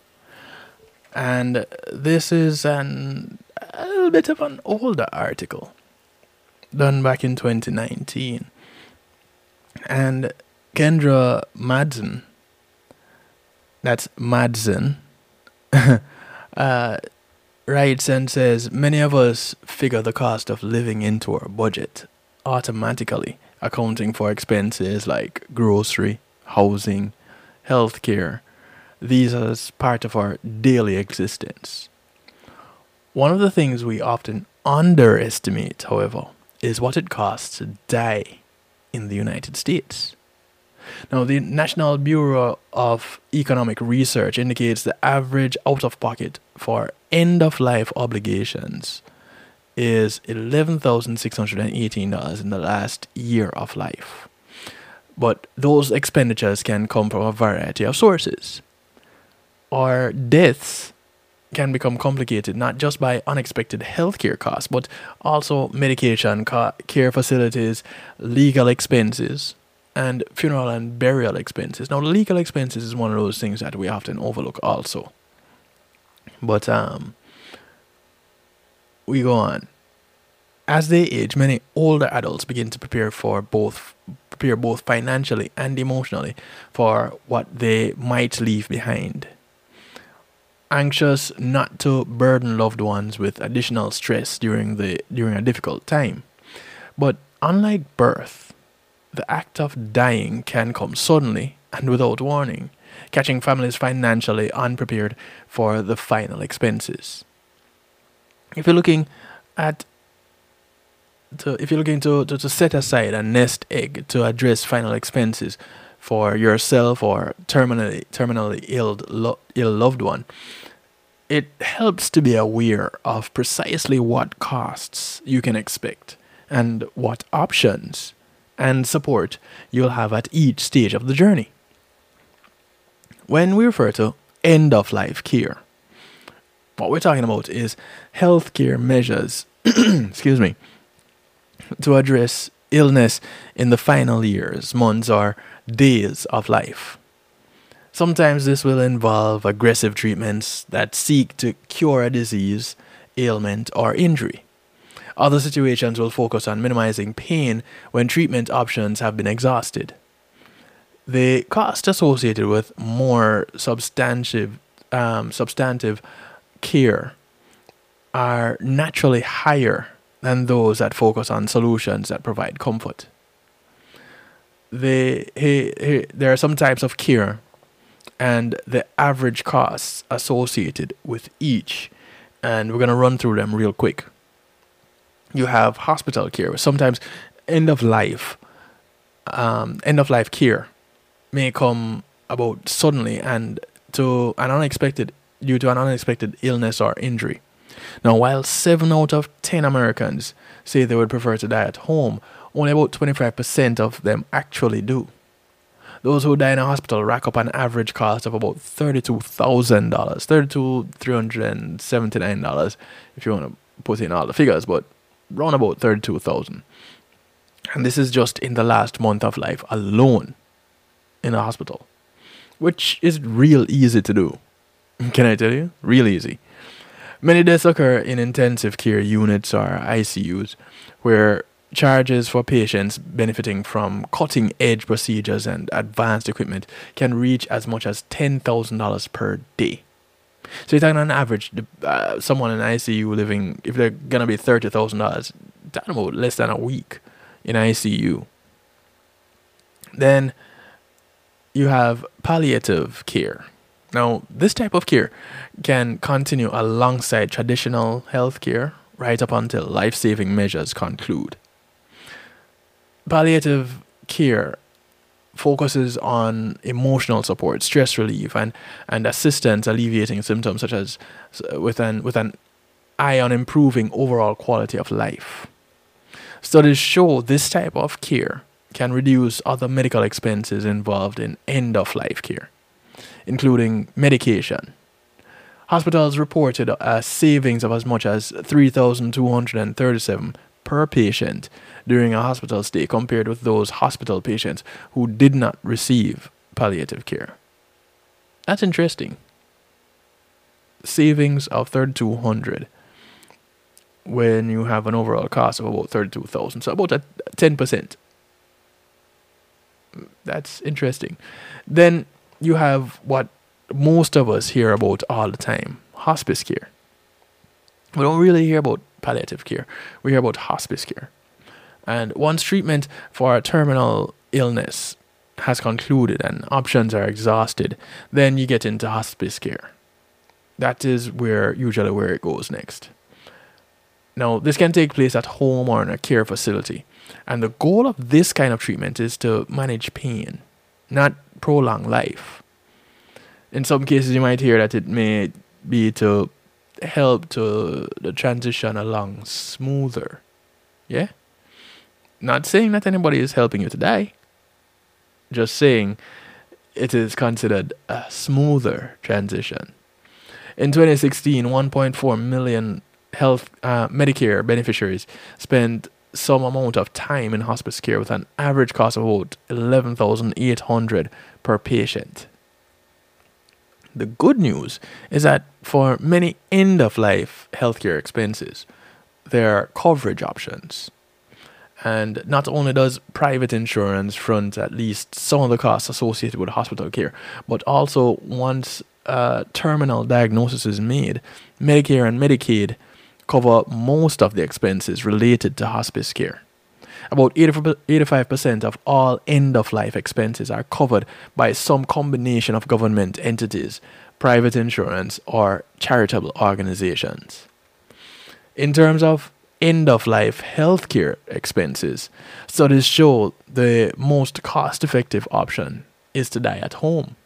And this is an a little bit of an older article done back in 2019. And Kendra Madsen, that's Madsen, uh, writes and says many of us figure the cost of living into our budget automatically, accounting for expenses like grocery, housing, healthcare. These as part of our daily existence. One of the things we often underestimate, however, is what it costs to die in the United States. Now, the National Bureau of Economic Research indicates the average out of pocket for end of life obligations is $11,618 in the last year of life. But those expenditures can come from a variety of sources. Or deaths can become complicated not just by unexpected healthcare costs, but also medication, ca- care facilities, legal expenses, and funeral and burial expenses. Now, legal expenses is one of those things that we often overlook also. But um, we go on. As they age, many older adults begin to prepare for both prepare both financially and emotionally for what they might leave behind. Anxious not to burden loved ones with additional stress during the during a difficult time. But unlike birth, the act of dying can come suddenly and without warning, catching families financially unprepared for the final expenses. If you're looking at to, if you're looking to, to, to set aside a nest egg to address final expenses for yourself or terminally terminally ill lo, ill loved one, it helps to be aware of precisely what costs you can expect and what options and support you'll have at each stage of the journey. When we refer to end of life care, what we're talking about is healthcare measures, excuse me, to address illness in the final years, months, or days of life. Sometimes this will involve aggressive treatments that seek to cure a disease, ailment, or injury. Other situations will focus on minimizing pain when treatment options have been exhausted. The cost associated with more substantive, um, substantive care are naturally higher than those that focus on solutions that provide comfort. They, he, he, there are some types of care and the average costs associated with each. And we're going to run through them real quick. You have hospital care, sometimes end of life, um, end of life care may come about suddenly and to an unexpected due to an unexpected illness or injury. Now, while 7 out of 10 Americans say they would prefer to die at home, only about 25% of them actually do. Those who die in a hospital rack up an average cost of about $32,000, $32,379 if you want to put in all the figures, but round about 32,000. And this is just in the last month of life alone in a hospital, which is real easy to do. Can I tell you? Real easy. Many deaths occur in intensive care units or ICUs, where charges for patients benefiting from cutting edge procedures and advanced equipment can reach as much as $10,000 per day. So you're talking on average, uh, someone in ICU living, if they're gonna be thirty thousand dollars, talking about less than a week in ICU. Then you have palliative care. Now, this type of care can continue alongside traditional health care right up until life saving measures conclude. Palliative care focuses on emotional support, stress relief, and, and assistance alleviating symptoms such as with an, with an eye on improving overall quality of life. Studies show this type of care can reduce other medical expenses involved in end of life care, including medication. Hospitals reported a savings of as much as 3,237 per patient during a hospital stay compared with those hospital patients who did not receive palliative care. That's interesting. Savings of 3200 when you have an overall cost of about 32,000 so about a 10% that's interesting then you have what most of us hear about all the time hospice care we don't really hear about palliative care we hear about hospice care and once treatment for a terminal illness has concluded and options are exhausted, then you get into hospice care. That is where usually where it goes next. Now, this can take place at home or in a care facility. And the goal of this kind of treatment is to manage pain, not prolong life. In some cases, you might hear that it may be to help to the transition along smoother. Yeah? Not saying that anybody is helping you to die, just saying it is considered a smoother transition. In 2016, 1.4 million health uh, Medicare beneficiaries spent some amount of time in hospice care with an average cost of about 11,800 per patient. The good news is that for many end of life healthcare expenses, there are coverage options. And not only does private insurance front at least some of the costs associated with hospital care, but also once a terminal diagnosis is made, Medicare and Medicaid cover most of the expenses related to hospice care. About 85% of all end of life expenses are covered by some combination of government entities, private insurance, or charitable organizations. In terms of end of life healthcare expenses, studies show the most cost effective option is to die at home.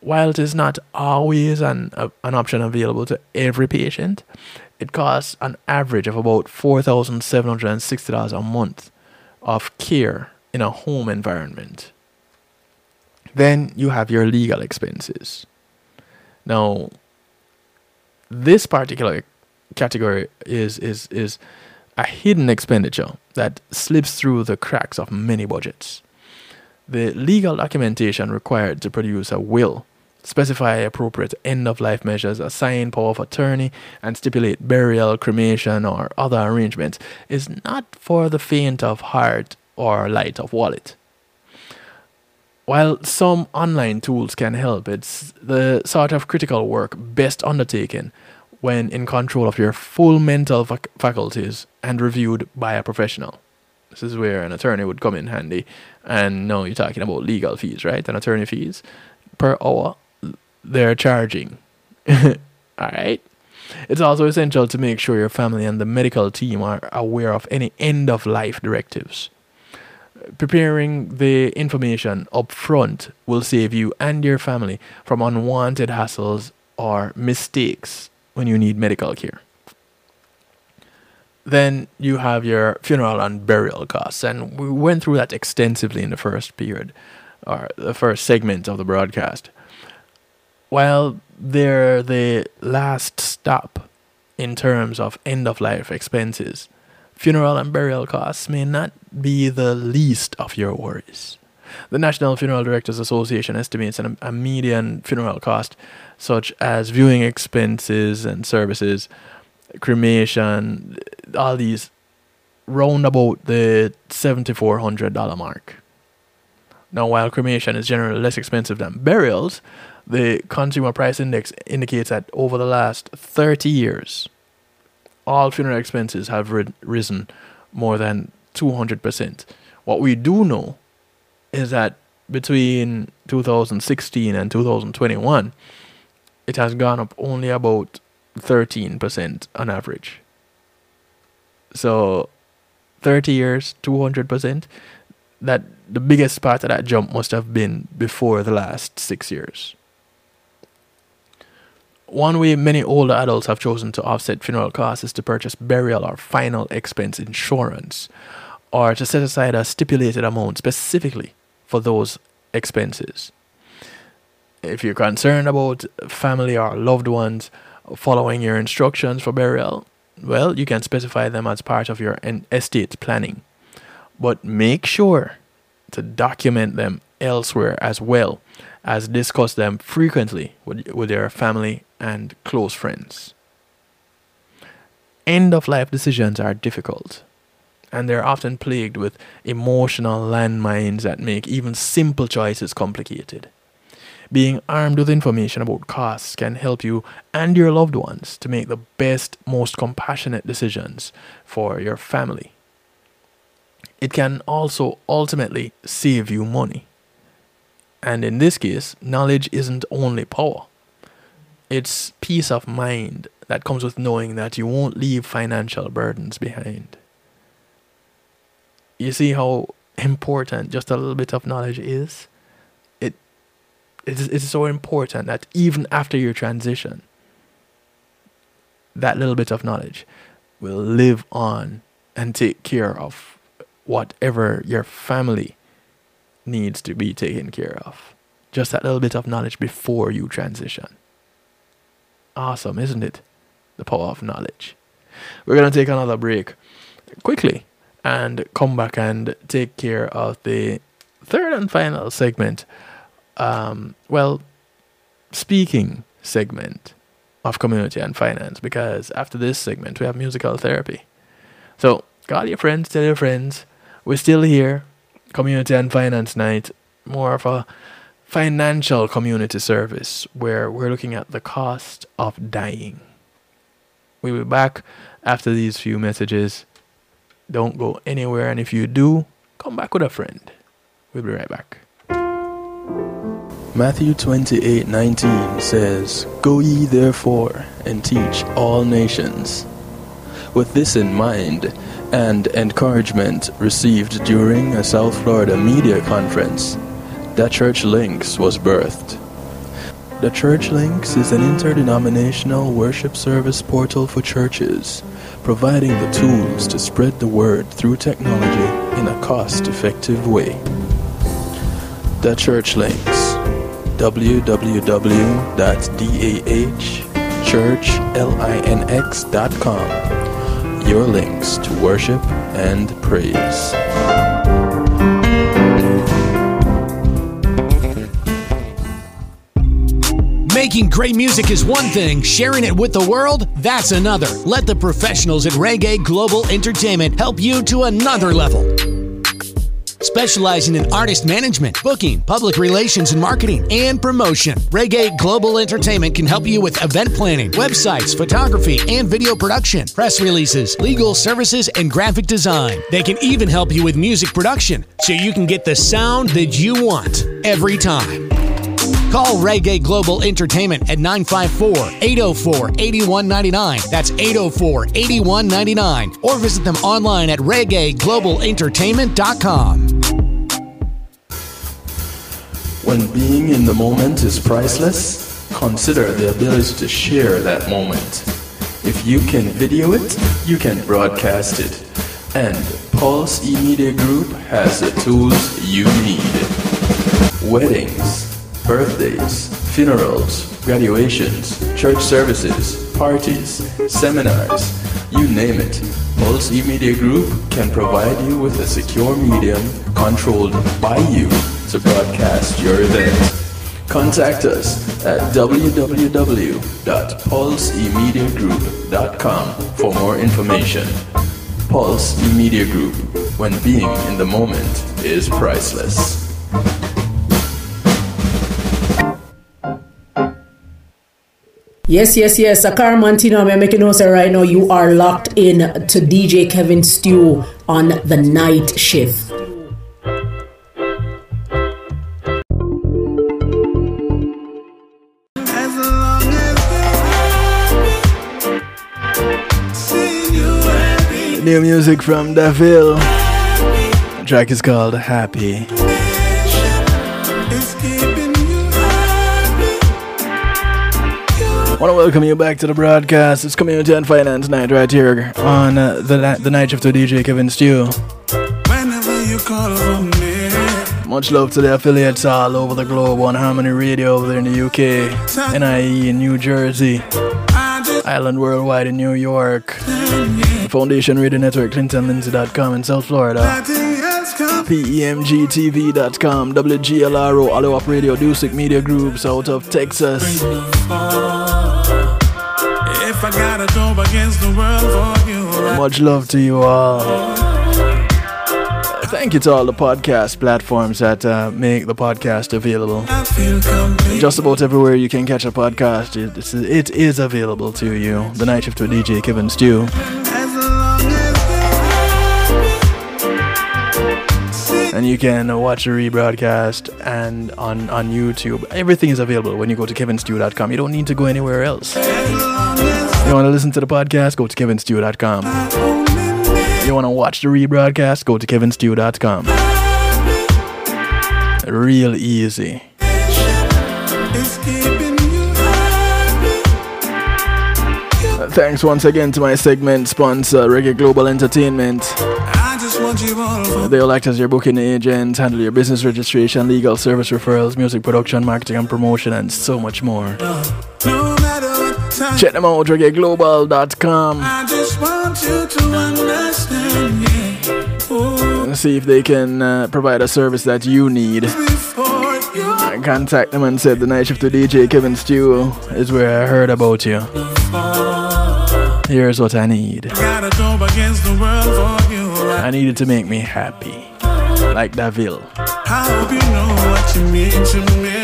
While it is not always an, uh, an option available to every patient, it costs an average of about $4,760 a month of care in a home environment. Then you have your legal expenses. Now, this particular category is is is a hidden expenditure that slips through the cracks of many budgets. The legal documentation required to produce a will, specify appropriate end of life measures, assign power of attorney, and stipulate burial, cremation, or other arrangements is not for the faint of heart or light of wallet. While some online tools can help, it's the sort of critical work best undertaken when in control of your full mental fac- faculties and reviewed by a professional. This is where an attorney would come in handy. And no, you're talking about legal fees, right? And attorney fees per hour they're charging. All right. It's also essential to make sure your family and the medical team are aware of any end of life directives. Preparing the information up front will save you and your family from unwanted hassles or mistakes when you need medical care. Then you have your funeral and burial costs, and we went through that extensively in the first period, or the first segment of the broadcast. While they're the last stop in terms of end of life expenses, funeral and burial costs may not be the least of your worries. The National Funeral Directors Association estimates an, a median funeral cost, such as viewing expenses and services, cremation, all these, round about the $7,400 mark. Now, while cremation is generally less expensive than burials, the Consumer Price Index indicates that over the last 30 years, all funeral expenses have ri- risen more than 200%. What we do know is that between 2016 and 2021, it has gone up only about 13% on average. So, 30 years, 200%. That the biggest part of that jump must have been before the last six years. One way many older adults have chosen to offset funeral costs is to purchase burial or final expense insurance, or to set aside a stipulated amount specifically for those expenses. If you're concerned about family or loved ones following your instructions for burial, well, you can specify them as part of your estate planning. But make sure to document them elsewhere as well as discuss them frequently with, with your family and close friends. End of life decisions are difficult, and they're often plagued with emotional landmines that make even simple choices complicated. Being armed with information about costs can help you and your loved ones to make the best, most compassionate decisions for your family. It can also ultimately save you money. And in this case, knowledge isn't only power, it's peace of mind that comes with knowing that you won't leave financial burdens behind. You see how important just a little bit of knowledge is? It, it is it's so important that even after your transition, that little bit of knowledge will live on and take care of whatever your family needs to be taken care of. Just that little bit of knowledge before you transition. Awesome, isn't it? The power of knowledge. We're going to take another break quickly and come back and take care of the third and final segment. Um, well, speaking segment of community and finance because after this segment we have musical therapy. So call your friends, tell your friends. We're still here. Community and finance night. More of a financial community service where we're looking at the cost of dying. We'll be back after these few messages. Don't go anywhere, and if you do, come back with a friend. We'll be right back. Matthew 28 19 says, Go ye therefore and teach all nations. With this in mind, and encouragement received during a South Florida media conference, that Church Links was birthed. The Church Links is an interdenominational worship service portal for churches, providing the tools to spread the word through technology in a cost effective way. The Church Links www.dahchurchlinx.com. Your links to worship and praise. Making great music is one thing, sharing it with the world, that's another. Let the professionals at Reggae Global Entertainment help you to another level. Specializing in artist management, booking, public relations and marketing, and promotion, Reggae Global Entertainment can help you with event planning, websites, photography, and video production, press releases, legal services, and graphic design. They can even help you with music production so you can get the sound that you want every time. Call Reggae Global Entertainment at 954 804 8199. That's 804 8199. Or visit them online at reggaeglobalentertainment.com. When being in the moment is priceless, consider the ability to share that moment. If you can video it, you can broadcast it. And Pulse E-Media Group has the tools you need. Weddings, birthdays, funerals, graduations, church services, parties, seminars, you name it. Pulse E-Media Group can provide you with a secure medium controlled by you to broadcast your event. Contact us at www.pulseemediagroup.com for more information. Pulse E-Media Group, when being in the moment is priceless. Yes, yes, yes. Akar Mantino, I'm making notes right now. You are locked in to DJ Kevin Stew on the night shift. New music from Davil. The track is called Happy. Want to welcome you back to the broadcast. It's Community and Finance Night right here on uh, the, the night shift with DJ Kevin Stew. Whenever you call for me, Much love to the affiliates all over the globe One Harmony Radio over there in the UK, NIE in New Jersey, Island Worldwide in New York, Foundation Radio Network, ClintonLindsay.com in South Florida, PEMGTV.com, WGLRO, Up Radio, Dusic Media Groups out of Texas. I gotta go against the world for you, Much love to you all. Thank you to all the podcast platforms that uh, make the podcast available. I feel complete. Just about everywhere you can catch a podcast, it, it's- it is available to you. The Night Shift with DJ Kevin Stew. And you can watch a rebroadcast and on, on YouTube. Everything is available when you go to kevinstew.com. You don't need to go anywhere else. You want to listen to the podcast? Go to kevinstew.com. You want to watch the rebroadcast? Go to kevinstew.com. Real easy. Thanks once again to my segment sponsor, Reggae Global Entertainment. All They'll act as your booking agent, handle your business registration, legal service referrals, music production, marketing and promotion, and so much more. No matter what time. Check them out, reggaeglobal.com. I just want you to understand, yeah. See if they can uh, provide a service that you need. you Contact them and said the night shift to DJ Kevin Stew is where I heard about you. Here's what I need. against the world for you. I need it to make me happy. Like Davil. I hope you know what you mean to me.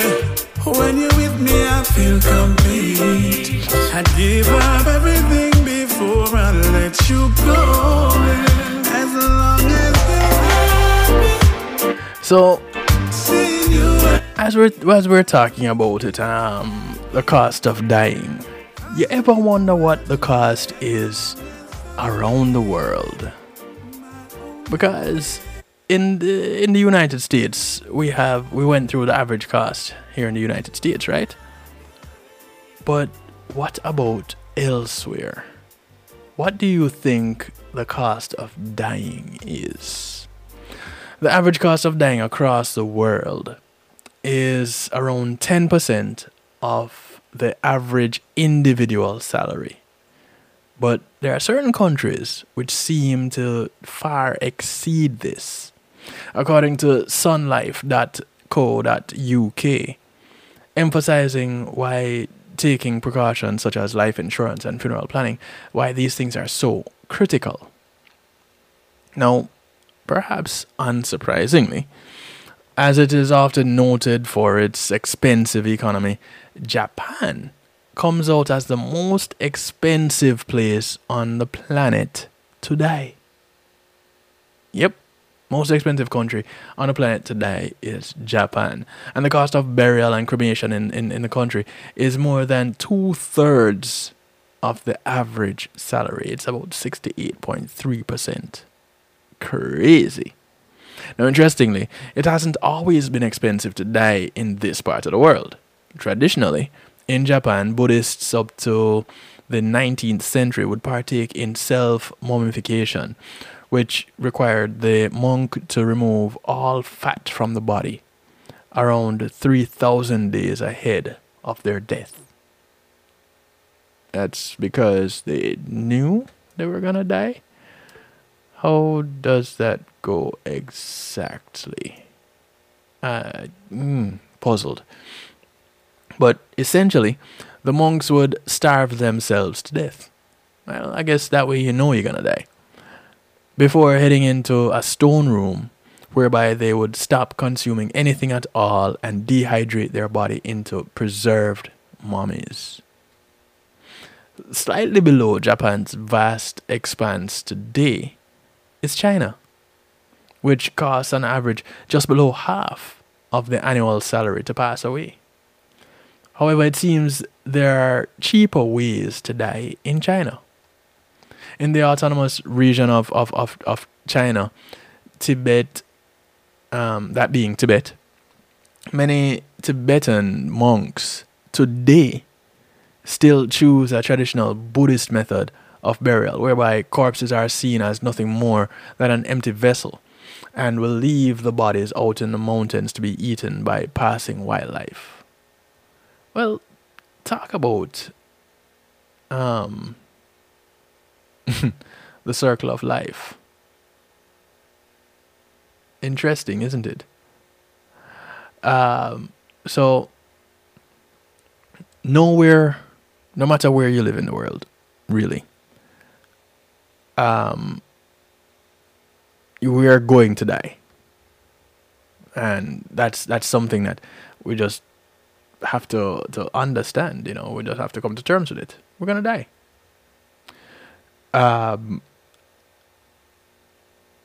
When with me, I feel complete. I'd give up everything before I let you go. As long as So I as we're as we're talking about it, um, the cost of dying. You ever wonder what the cost is around the world? Because in the in the United States, we have we went through the average cost here in the United States, right? But what about elsewhere? What do you think the cost of dying is? The average cost of dying across the world is around 10% of the average individual salary. But there are certain countries which seem to far exceed this. According to sunlife.co.uk, emphasizing why taking precautions such as life insurance and funeral planning, why these things are so critical. Now, perhaps unsurprisingly, as it is often noted for its expensive economy, Japan comes out as the most expensive place on the planet to die. Yep, most expensive country on the planet today is Japan. And the cost of burial and cremation in, in, in the country is more than two thirds of the average salary. It's about 68.3%. Crazy. Now, interestingly, it hasn't always been expensive to die in this part of the world. Traditionally, in Japan, Buddhists up to the 19th century would partake in self mummification, which required the monk to remove all fat from the body around 3,000 days ahead of their death. That's because they knew they were gonna die? How does that go exactly? Uh, mm, puzzled. But essentially, the monks would starve themselves to death. Well, I guess that way you know you're gonna die. Before heading into a stone room, whereby they would stop consuming anything at all and dehydrate their body into preserved mummies. Slightly below Japan's vast expanse today is China, which costs on average just below half of the annual salary to pass away. However, it seems there are cheaper ways to die in China. In the autonomous region of, of, of, of China, Tibet, um, that being Tibet, many Tibetan monks today still choose a traditional Buddhist method of burial, whereby corpses are seen as nothing more than an empty vessel and will leave the bodies out in the mountains to be eaten by passing wildlife. Well, talk about um, the circle of life. Interesting, isn't it? Um, so, nowhere, no matter where you live in the world, really, um, we are going to die, and that's that's something that we just have to to understand. You know, we just have to come to terms with it. We're gonna die. Um.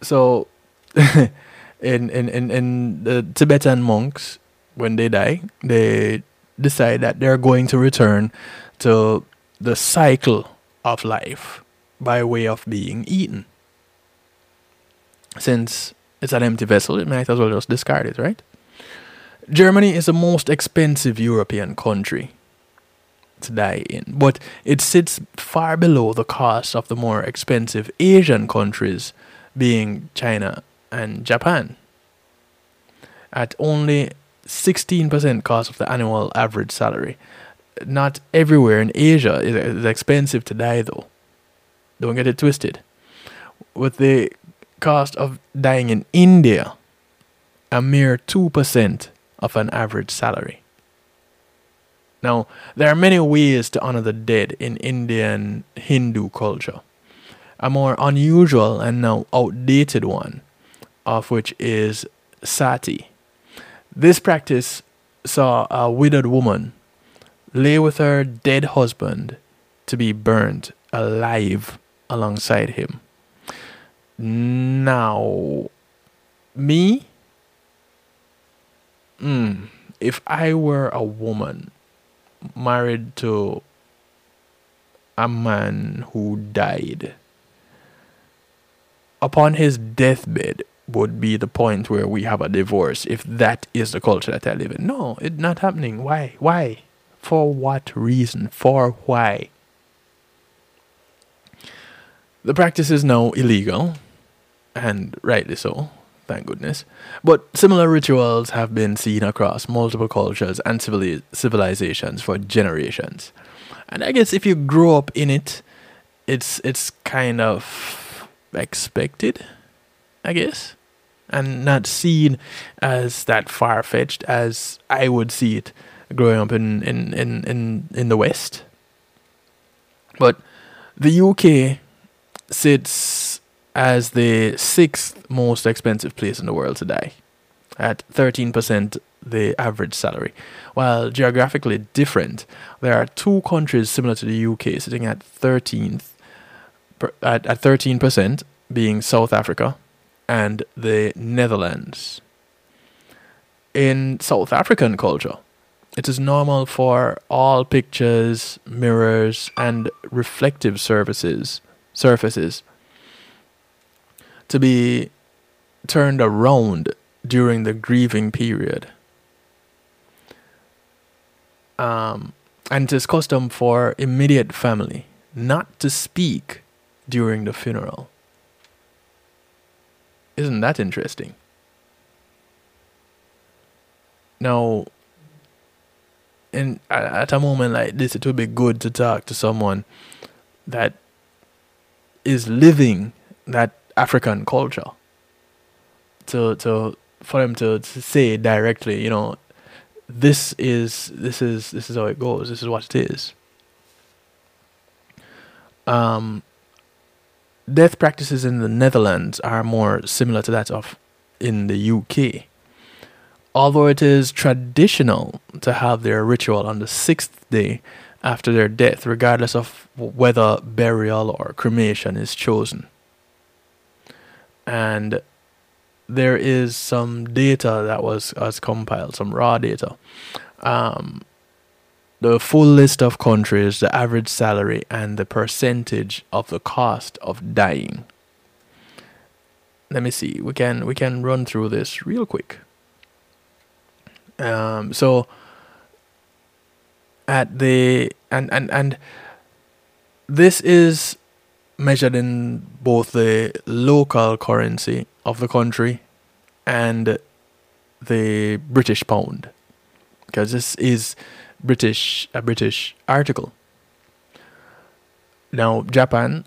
So, in in in in the Tibetan monks, when they die, they decide that they're going to return to the cycle of life by way of being eaten. Since it's an empty vessel, it might as well just discard it, right? Germany is the most expensive European country die in, but it sits far below the cost of the more expensive Asian countries, being China and Japan. At only 16% cost of the annual average salary. Not everywhere in Asia is expensive to die, though. Don't get it twisted. With the cost of dying in India, a mere 2% of an average salary. Now, there are many ways to honor the dead in Indian Hindu culture. A more unusual and now outdated one, of which is sati. This practice saw a widowed woman lay with her dead husband to be burnt alive alongside him. Now, me, mm, if I were a woman married to a man who died, upon his deathbed would be the point where we have a divorce if that is the culture that I live in. No, it's not happening. Why? Why? For what reason? For why? The practice is now illegal, and rightly so, thank goodness. But similar rituals have been seen across multiple cultures and civili- civilizations for generations. And I guess if you grow up in it, it's it's kind of expected, I guess, and not seen as that far fetched as I would see it growing up in in, in, in, in the West. But the UK sits as the sixth most expensive place in the world today, at 13% the average salary. While geographically different, there are two countries similar to the UK sitting at 13th, at, at 13%, being South Africa and the Netherlands. In South African culture, it is normal for all pictures, mirrors, and reflective surfaces surfaces to be turned around during the grieving period. Um, and it is custom for immediate family not to speak during the funeral. Isn't that interesting? Now, in at a moment like this, it would be good to talk to someone that is living that African culture. To to for them to, to say directly, you know, this is this is this is how it goes. This is what it is. Um, death practices in the Netherlands are more similar to that of in the UK. Although it is traditional to have their ritual on the sixth day after their death, regardless of whether burial or cremation is chosen. And there is some data that was, was compiled, some raw data. Um, the full list of countries, the average salary, and the percentage of the cost of dying. Let me see. We can we can run through this real quick. Um, so at the and and and this is measured in both the local currency of the country and the British pound because this is British a British article. Now Japan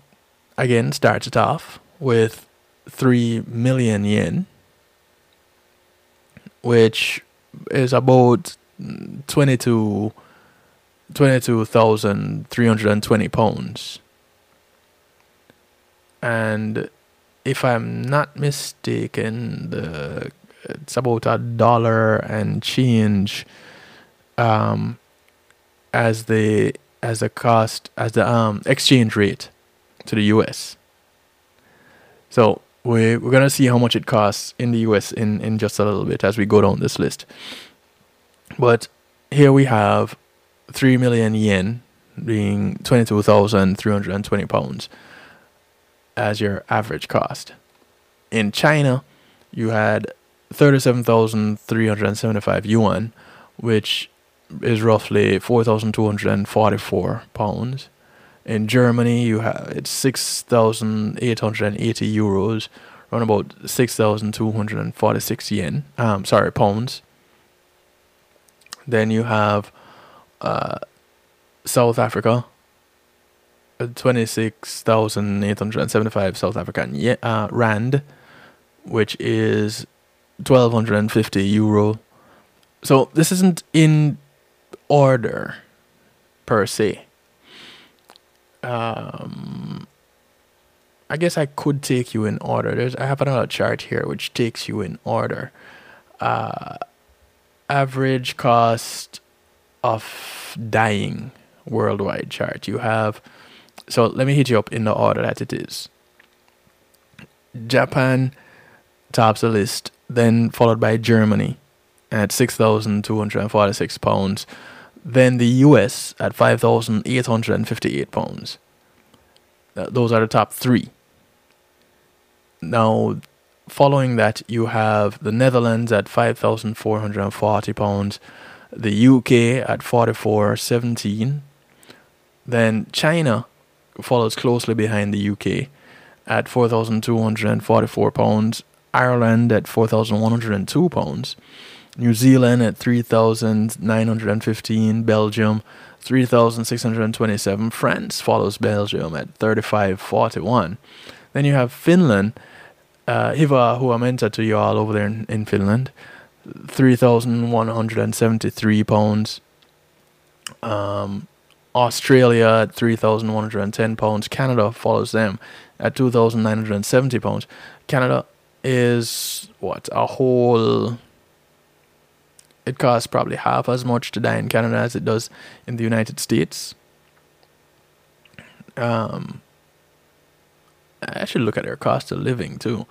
again starts it off with 3 million yen which is about 22 22,320 pounds. And if I'm not mistaken, the it's about a dollar and change um, as the as the cost as the um, exchange rate to the US. So we we're gonna see how much it costs in the US in, in just a little bit as we go down this list. But here we have 3 million yen being 22,320 pounds as your average cost. In China, you had 37,375 yuan, which is roughly 4,244 pounds. In Germany, you have it's 6,880 euros, around about 6,246 yen. Um, sorry, pounds. Then you have uh, South Africa, 26,875 South African ye- uh, Rand, which is 1,250 Euro. So this isn't in order per se. Um, I guess I could take you in order. There's I have another chart here which takes you in order. Uh, average cost of dying worldwide chart. You have so let me hit you up in the order that it is. Japan tops the list, then followed by Germany at six thousand two hundred and forty six pounds, then the US at five thousand eight hundred and fifty eight pounds. Uh, those are the top three. Now, following that, you have the Netherlands at five thousand four hundred and forty pounds The UK at 44.17. Then China follows closely behind the UK at 4,244 pounds. Ireland at 4,102 pounds. New Zealand at 3,915. Belgium 3,627. France follows Belgium at 35.41. Then you have Finland. Uh, Hiva, who I mentioned to you all over there in, in Finland, 3,173 pounds. Um, Australia at 3,110 pounds. Canada follows them at 2,970 pounds. Canada is what a whole. It costs probably half as much to die in Canada as it does in the United States. Um, I should look at their cost of living too.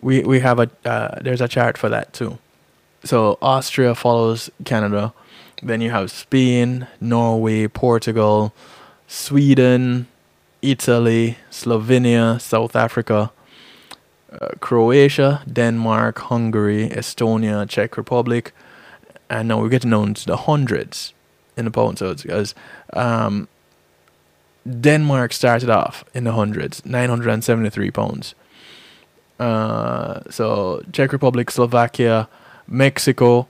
We we have a uh, there's a chart for that too. So Austria follows Canada. Then you have Spain, Norway, Portugal, Sweden, Italy, Slovenia, South Africa, uh, Croatia, Denmark, Hungary, Estonia, Czech Republic, and now we're getting down to the hundreds in the pound. So because um, Denmark started off in the hundreds, 973 pounds. Uh, so Czech Republic, Slovakia, Mexico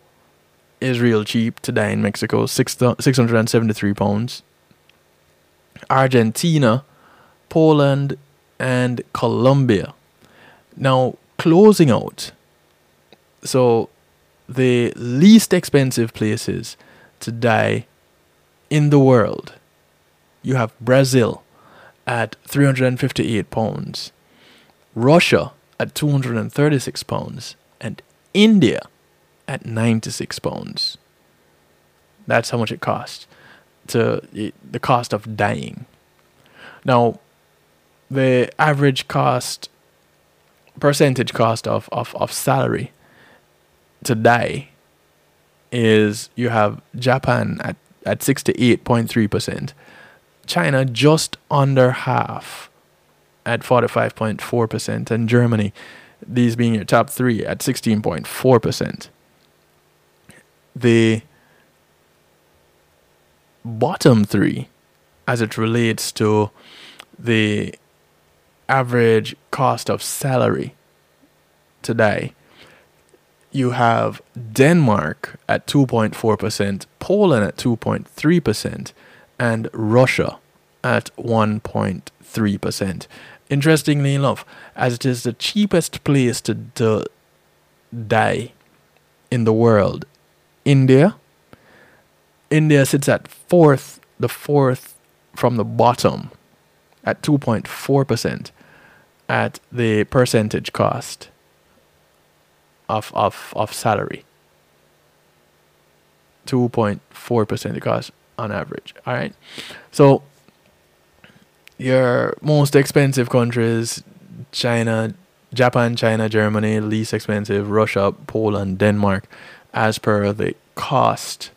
is real cheap to die in Mexico, six, 673 pounds. Argentina, Poland, and Colombia. Now, closing out. So, the least expensive places to die in the world. You have Brazil at 358 pounds, Russia at 236 pounds, and India at 96 pounds. That's how much it costs to the cost of dying. Now, the average cost, percentage cost of, of, of salary to die is you have Japan at, at 68.3%, China just under half at 45.4%, and Germany, these being your top three, at 16.4%. The bottom three, as it relates to the average cost of salary today, you have Denmark at 2.4%, Poland at 2.3%, and Russia at 1.3%. Interestingly enough, as it is the cheapest place to, to die in the world, India, India sits at fourth, the fourth from the bottom at 2.4% at the percentage cost of, of, of salary. 2.4% the cost on average. All right. So your most expensive countries China, Japan, China, Germany, least expensive, Russia, Poland, Denmark, as per the cost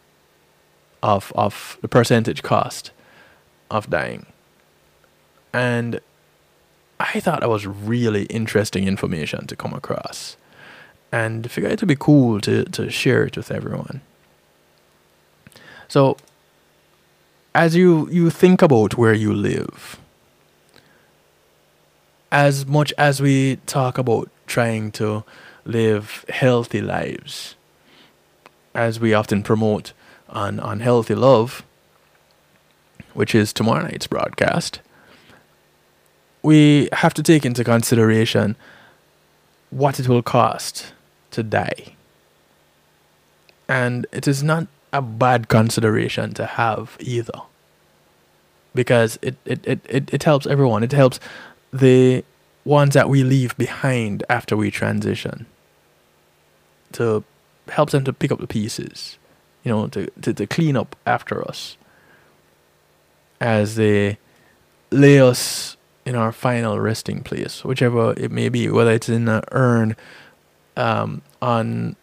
of of the percentage cost of dying. And I thought that was really interesting information to come across. And figured it would be cool to, to share it with everyone. So as you, you think about where you live, as much as we talk about trying to live healthy lives, as we often promote on, on Healthy Love, which is tomorrow night's broadcast, we have to take into consideration what it will cost to die. And it is not a bad consideration to have either. Because it, it, it, it, it helps everyone. It helps the ones that we leave behind after we transition. To help them to pick up the pieces. You know, to, to, to clean up after us. As they lay us in our final resting place, whichever it may be, whether it's in an urn, um, on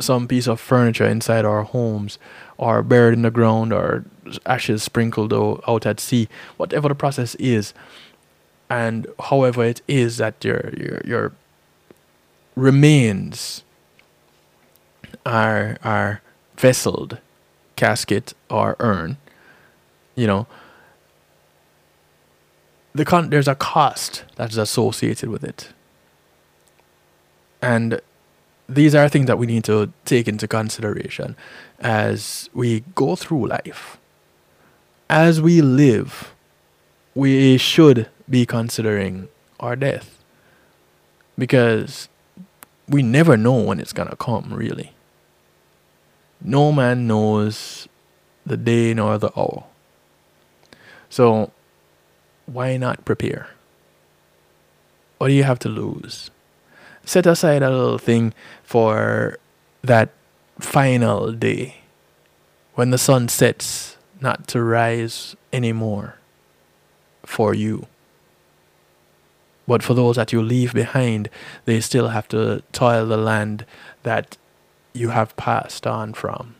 some piece of furniture inside our homes, or buried in the ground, or ashes sprinkled out at sea, whatever the process is, and however it is that your your your remains are are vesseled casket or urn, you know, the con- there's a cost that's associated with it. And these are things that we need to take into consideration as we go through life. As we live, we should be considering our death because we never know when it's going to come, really. No man knows the day nor the hour. So, why not prepare? What do you have to lose? Set aside a little thing for that final day when the sun sets not to rise anymore for you. But for those that you leave behind, they still have to toil the land that you have passed on from.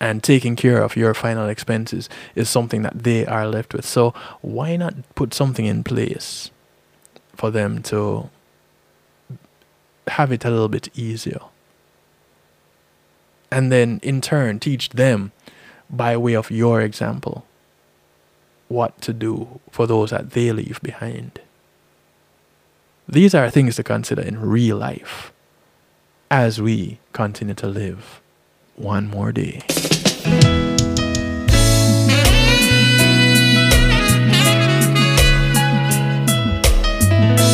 And taking care of your final expenses is something that they are left with. So why not put something in place for them to have it a little bit easier? And then in turn teach them by way of your example what to do for those that they leave behind. These are things to consider in real life as we continue to live one more day.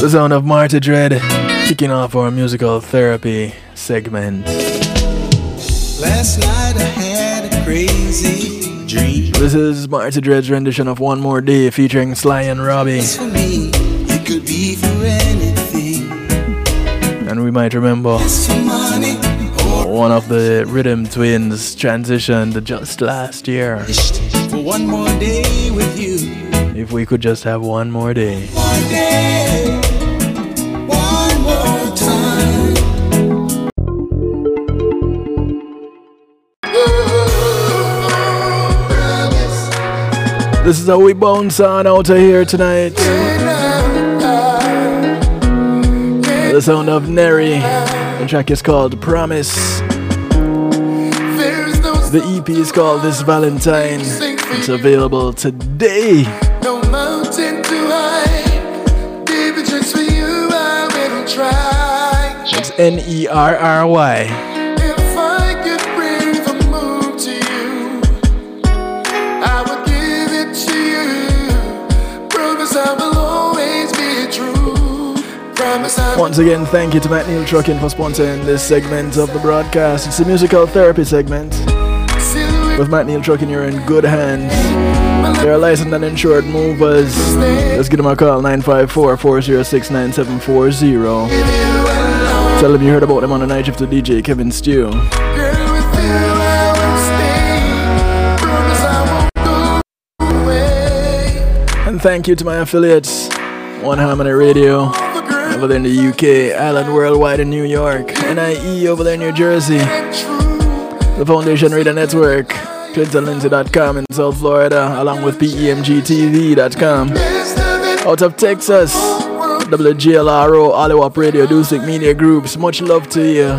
The sound of Marty Dread kicking off our musical therapy segment. Last night I had a crazy dream. This is Marty Dread's rendition of One More Day featuring Sly and Robbie. For me, it could be for anything. Might remember one of the Rhythm Twins transitioned just last year. One more day with you. If we could just have one more day. One day. One more. This is how we bounce on out of here tonight. The sound of Nerry. The track is called Promise. The EP is called This Valentine. It's available today. No mountain too high. Baby, just for you, I will try. It's N E R R Y. Once again, thank you to Matt Neil Trucking for sponsoring this segment of the broadcast. It's a musical therapy segment. With Matt Neil Trucking, you're in good hands. They're licensed and insured movers. Let's give them a call 954 406 9740. Tell them you heard about them on the night shift to DJ Kevin Stew. And thank you to my affiliates, One Harmony Radio, over there in the UK, Island Worldwide in New York, NIE over there in New Jersey, the Foundation Radio Network, ClintonLindsay.com in South Florida, along with PEMGTV.com. Out of Texas, WGLRO, Oliwap Radio, Dusik Media Groups, much love to you.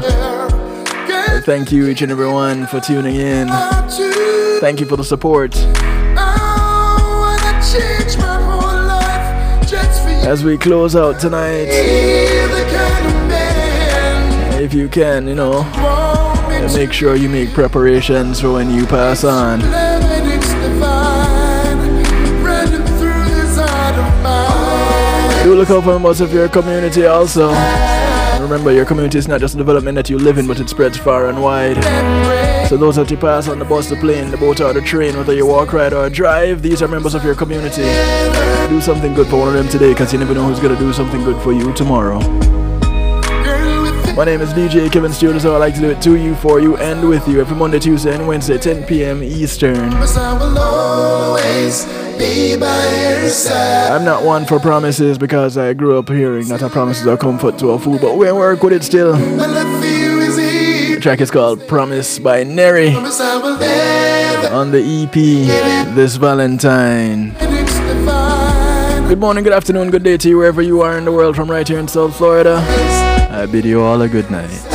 Thank you, each and every one, for tuning in. Thank you for the support. As we close out tonight, if you can, you know, make sure you make preparations for when you pass on. Do look out for members of your community also. Remember, your community is not just a development that you live in, but it spreads far and wide. So those that you pass on the bus, the plane, the boat, or the train, whether you walk, ride, or drive, these are members of your community. Do something good for one of them today, because you never know who's gonna do something good for you tomorrow. My name is DJ Kevin Stewart, so I like to do it to you, for you, and with you every Monday, Tuesday, and Wednesday, 10 p.m. Eastern. I will always be by your side. I'm not one for promises because I grew up hearing that a promise is a comfort to a fool, but we work with it still. My love for you is. The track is called Promise by Nerry Promise I will never on the EP this Valentine. Good morning, good afternoon, good day to you wherever you are in the world from right here in South Florida. I bid you all a good night.